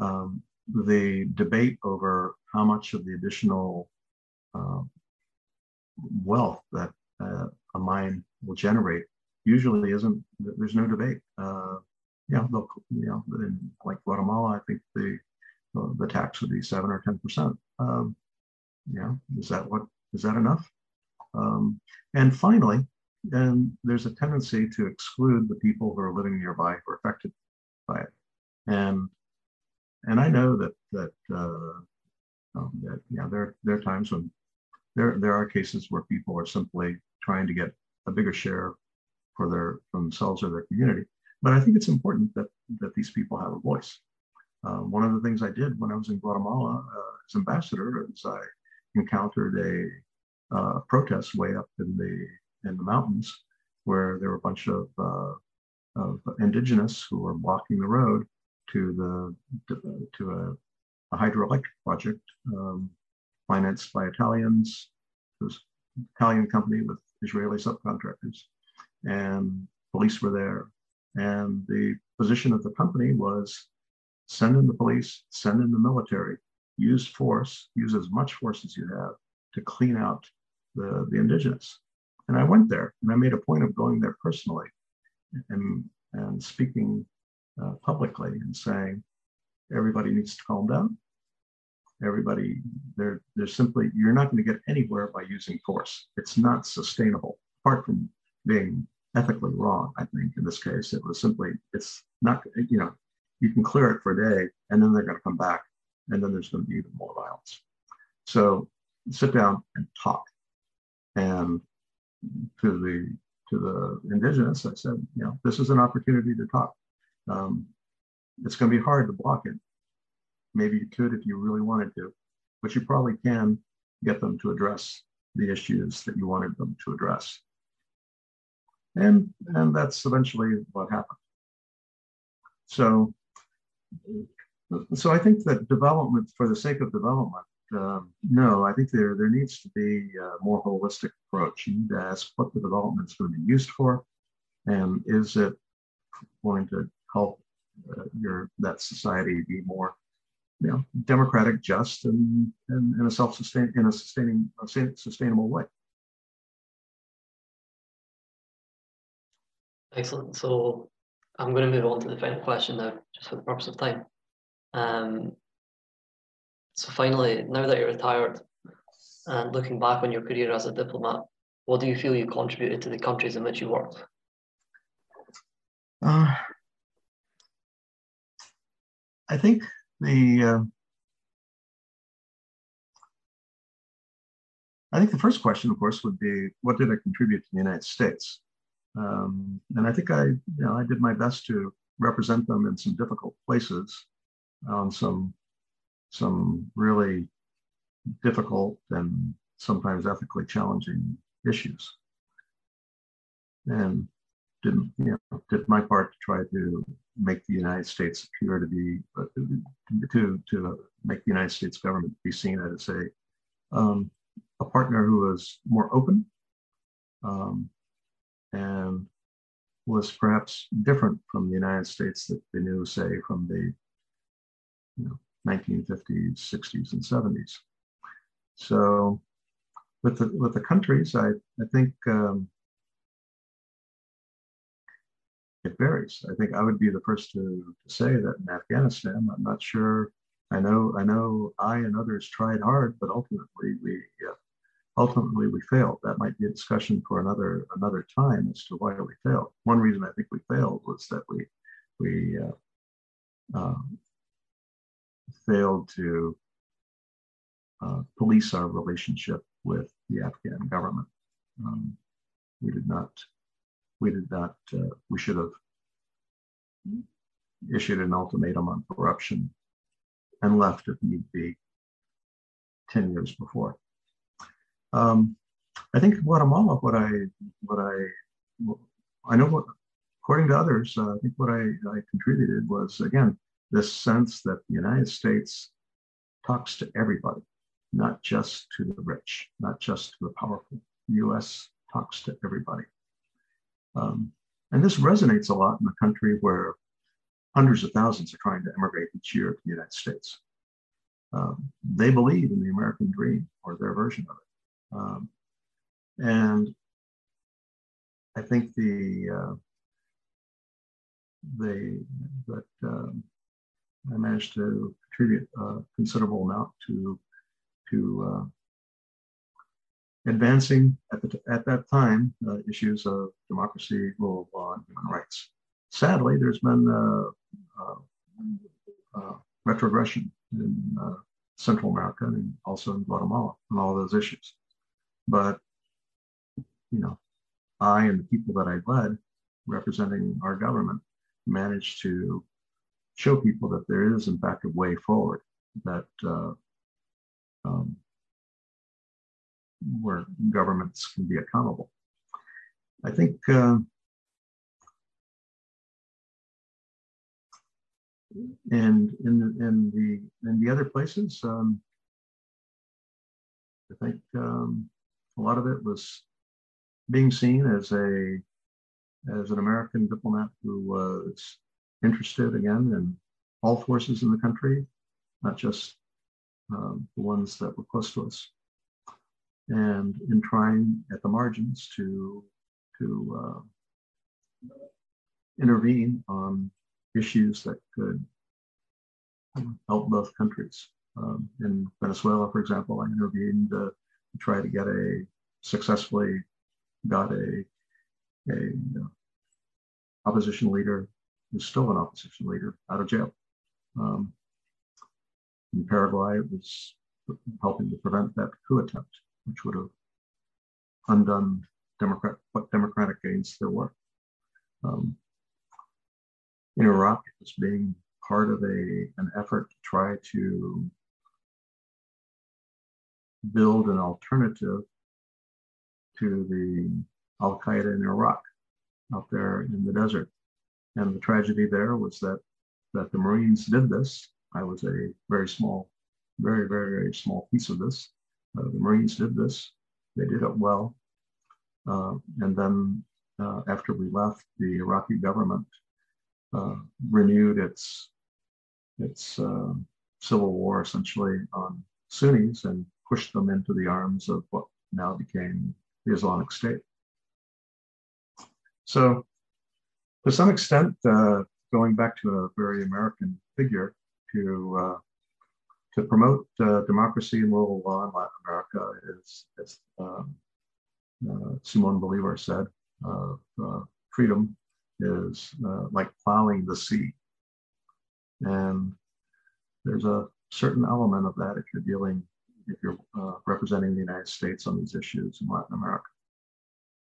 Um, the debate over how much of the additional uh, wealth that uh, a mine will generate usually isn't, there's no debate. Yeah, you know, in like Guatemala, I think the uh, the tax would be seven or ten percent. Um, yeah, is that what is that enough? Um, and finally, and there's a tendency to exclude the people who are living nearby who are affected by it. And and I know that that uh, um, that yeah, there there are times when there there are cases where people are simply trying to get a bigger share for their for themselves or their community. But I think it's important that, that these people have a voice. Uh, one of the things I did when I was in Guatemala uh, as ambassador is I encountered a uh, protest way up in the in the mountains where there were a bunch of, uh, of indigenous who were blocking the road to the to a, a hydroelectric project um, financed by Italians. It was an Italian company with Israeli subcontractors, and police were there, and the position of the company was send in the police, send in the military, use force, use as much force as you have to clean out the, the indigenous. And I went there and I made a point of going there personally and, and speaking uh, publicly and saying, everybody needs to calm down. Everybody, they're, they're simply, you're not going to get anywhere by using force. It's not sustainable, apart from being ethically wrong, I think, in this case. It was simply, it's not, you know, you can clear it for a day and then they're going to come back and then there's going to be even more violence. So sit down and talk. And to the to the indigenous, I said, you know, this is an opportunity to talk. Um, it's going to be hard to block it. Maybe you could if you really wanted to, but you probably can get them to address the issues that you wanted them to address. And, and that's eventually what happened. So, so I think that development for the sake of development um, no, I think there there needs to be a more holistic approach. You need to ask what the development is going to be used for, and is it going to help uh, your that society be more, you know, democratic, just, and and in a self-sustain in a sustaining a sustainable way. Excellent. So I'm going to move on to the final question now, just for the purpose of time. Um, so finally, now that you're retired and looking back on your career as a diplomat, what do you feel you contributed to the countries in which you worked? Uh, I think the uh, I think the first question, of course, would be what did I contribute to the United States? Um, and I think I, you know, I did my best to represent them in some difficult places on some some really difficult and sometimes ethically challenging issues. And didn't, you know, did my part to try to make the United States appear to be, uh, to, to make the United States government be seen as a, um, a partner who was more open um, and was perhaps different from the United States that they knew, say, from the you know, 1950s, 60s, and 70s. So with the, with the countries, I, I think um, it varies. I think I would be the first to, to say that in Afghanistan, I'm not sure. I know, I know, I and others tried hard, but ultimately we, uh, ultimately we failed. That might be a discussion for another another time as to why we failed. One reason I think we failed was that we we uh, um, failed to uh, police our relationship with the Afghan government. Um, we did not, we did not, uh, we should have issued an ultimatum on corruption and left if need be 10 years before. Um, I think Guatemala, what I, what I, I know what, according to others, uh, I think what I, I contributed was, again, this sense that the United States talks to everybody, not just to the rich, not just to the powerful. The US talks to everybody. Um, and this resonates a lot in a country where hundreds of thousands are trying to emigrate each year to the United States. Um, they believe in the American dream or their version of it. Um, and I think the uh, they that um, I managed to contribute a considerable amount to to uh, advancing at, the, at that time uh, issues of democracy, rule of law, and human rights. Sadly, there's been uh, uh, uh retrogression in Central America and also in Guatemala on all those issues. But you know, I and the people that I led, representing our government, managed to show people that there is, in fact, a way forward that uh, um, where governments can be accountable. I think uh, and in in the in the other places, um, I think um, a lot of it was being seen as a as an American diplomat who was interested again in all forces in the country, not just um, the ones that were close to us, and in trying at the margins to to uh, intervene on issues that could help both countries. Um, in Venezuela, for example, I intervened uh, try to get a successfully got a a opposition leader who's still an opposition leader out of jail. Um, in Paraguay, it was helping to prevent that coup attempt, which would have undone Democrat, what democratic gains there were. Um, in Iraq, it was being part of a, an effort to try to build an alternative to the Al Qaeda in Iraq out there in the desert. And the tragedy there was that that the Marines did this. I was a very small, very, very, very small piece of this. Uh, the Marines did this. They did it well. Uh, and then uh, after we left, the Iraqi government uh, renewed its its uh, civil war essentially on Sunnis and pushed them into the arms of what now became the Islamic State. So, to some extent, uh, going back to a very American figure, to uh, to promote uh, democracy and rule of law in Latin America is, as um, uh, Simon Bolivar said, uh, freedom is uh, like plowing the sea. And there's a certain element of that if you're dealing, if you're uh, representing the United States on these issues in Latin America.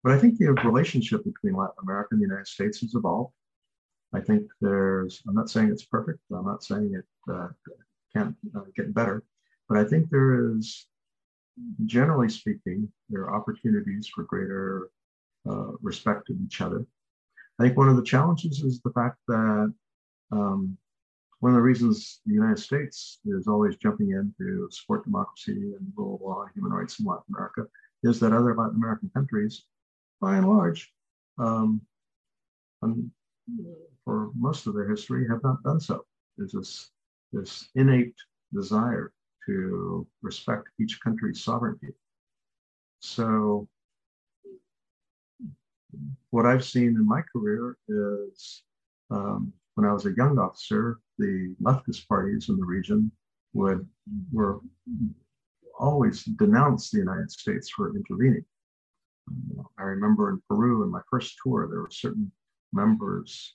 But I think the relationship between Latin America and the United States has evolved. I think there's, I'm not saying it's perfect, I'm not saying it uh, can't uh, get better, but I think there is, generally speaking, there are opportunities for greater uh, respect of each other. I think one of the challenges is the fact that um, one of the reasons the United States is always jumping in to support democracy and rule of law human rights in Latin America is that other Latin American countries, by and large, um, for most of their history, have not done so. There's this, this innate desire to respect each country's sovereignty. So, what I've seen in my career is um, when I was a young officer, the leftist parties in the region would were always denounced the United States for intervening. I remember in Peru in my first tour, there were certain members,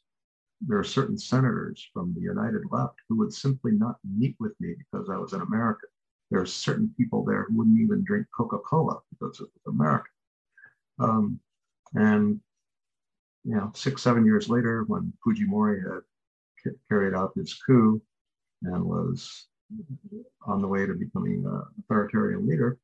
there are certain senators from the United Left who would simply not meet with me because I was an American. There are certain people there who wouldn't even drink Coca-Cola because it was American. Um, and you know, six, seven years later, when Fujimori had carried out his coup and was on the way to becoming an authoritarian leader,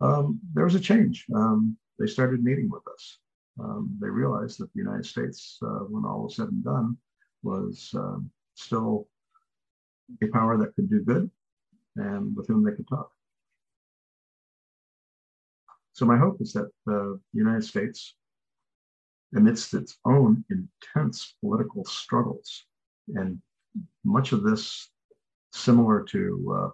um, there was a change. Um, they started meeting with us. Um, they realized that the United States, uh, when all was said and done, was um, still a power that could do good and with whom they could talk. So my hope is that the United States, amidst its own intense political struggles, and much of this similar to uh,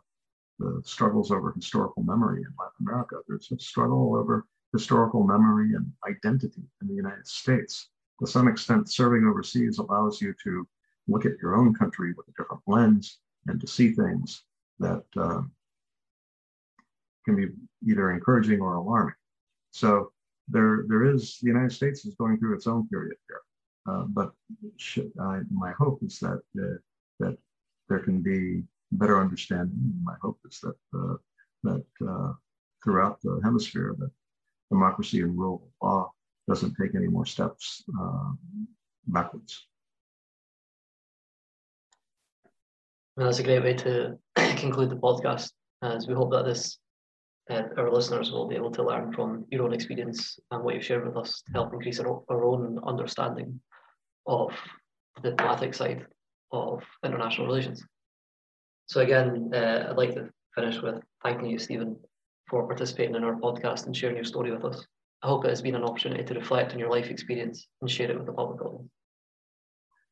the struggles over historical memory in Latin America. There's a struggle over historical memory and identity in the United States. To some extent, serving overseas allows you to look at your own country with a different lens and to see things that uh, can be either encouraging or alarming. So there, there is the United States is going through its own period here. Uh, but should, my hope is that uh, that there can be better understanding. My hope is that uh, that uh, throughout the hemisphere that democracy and rule of law doesn't take any more steps uh, backwards. Well, that's a great way to conclude the podcast, as we hope that this uh, our listeners will be able to learn from your own experience and what you've shared with us to help increase our, our own understanding of the diplomatic side of international relations. So again, uh, I'd like to finish with thanking you, Stephen, for participating in our podcast and sharing your story with us. I hope it has been an opportunity to reflect on your life experience and share it with the public audience.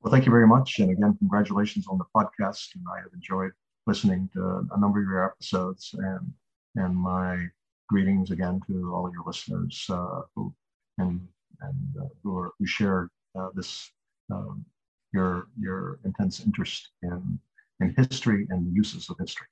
Well, thank you very much. And again, congratulations on the podcast. And I have enjoyed listening to a number of your episodes and, and my greetings again to all of your listeners uh, who, and, and uh, who, are, who share uh, this um, your your intense interest in in history and the uses of history.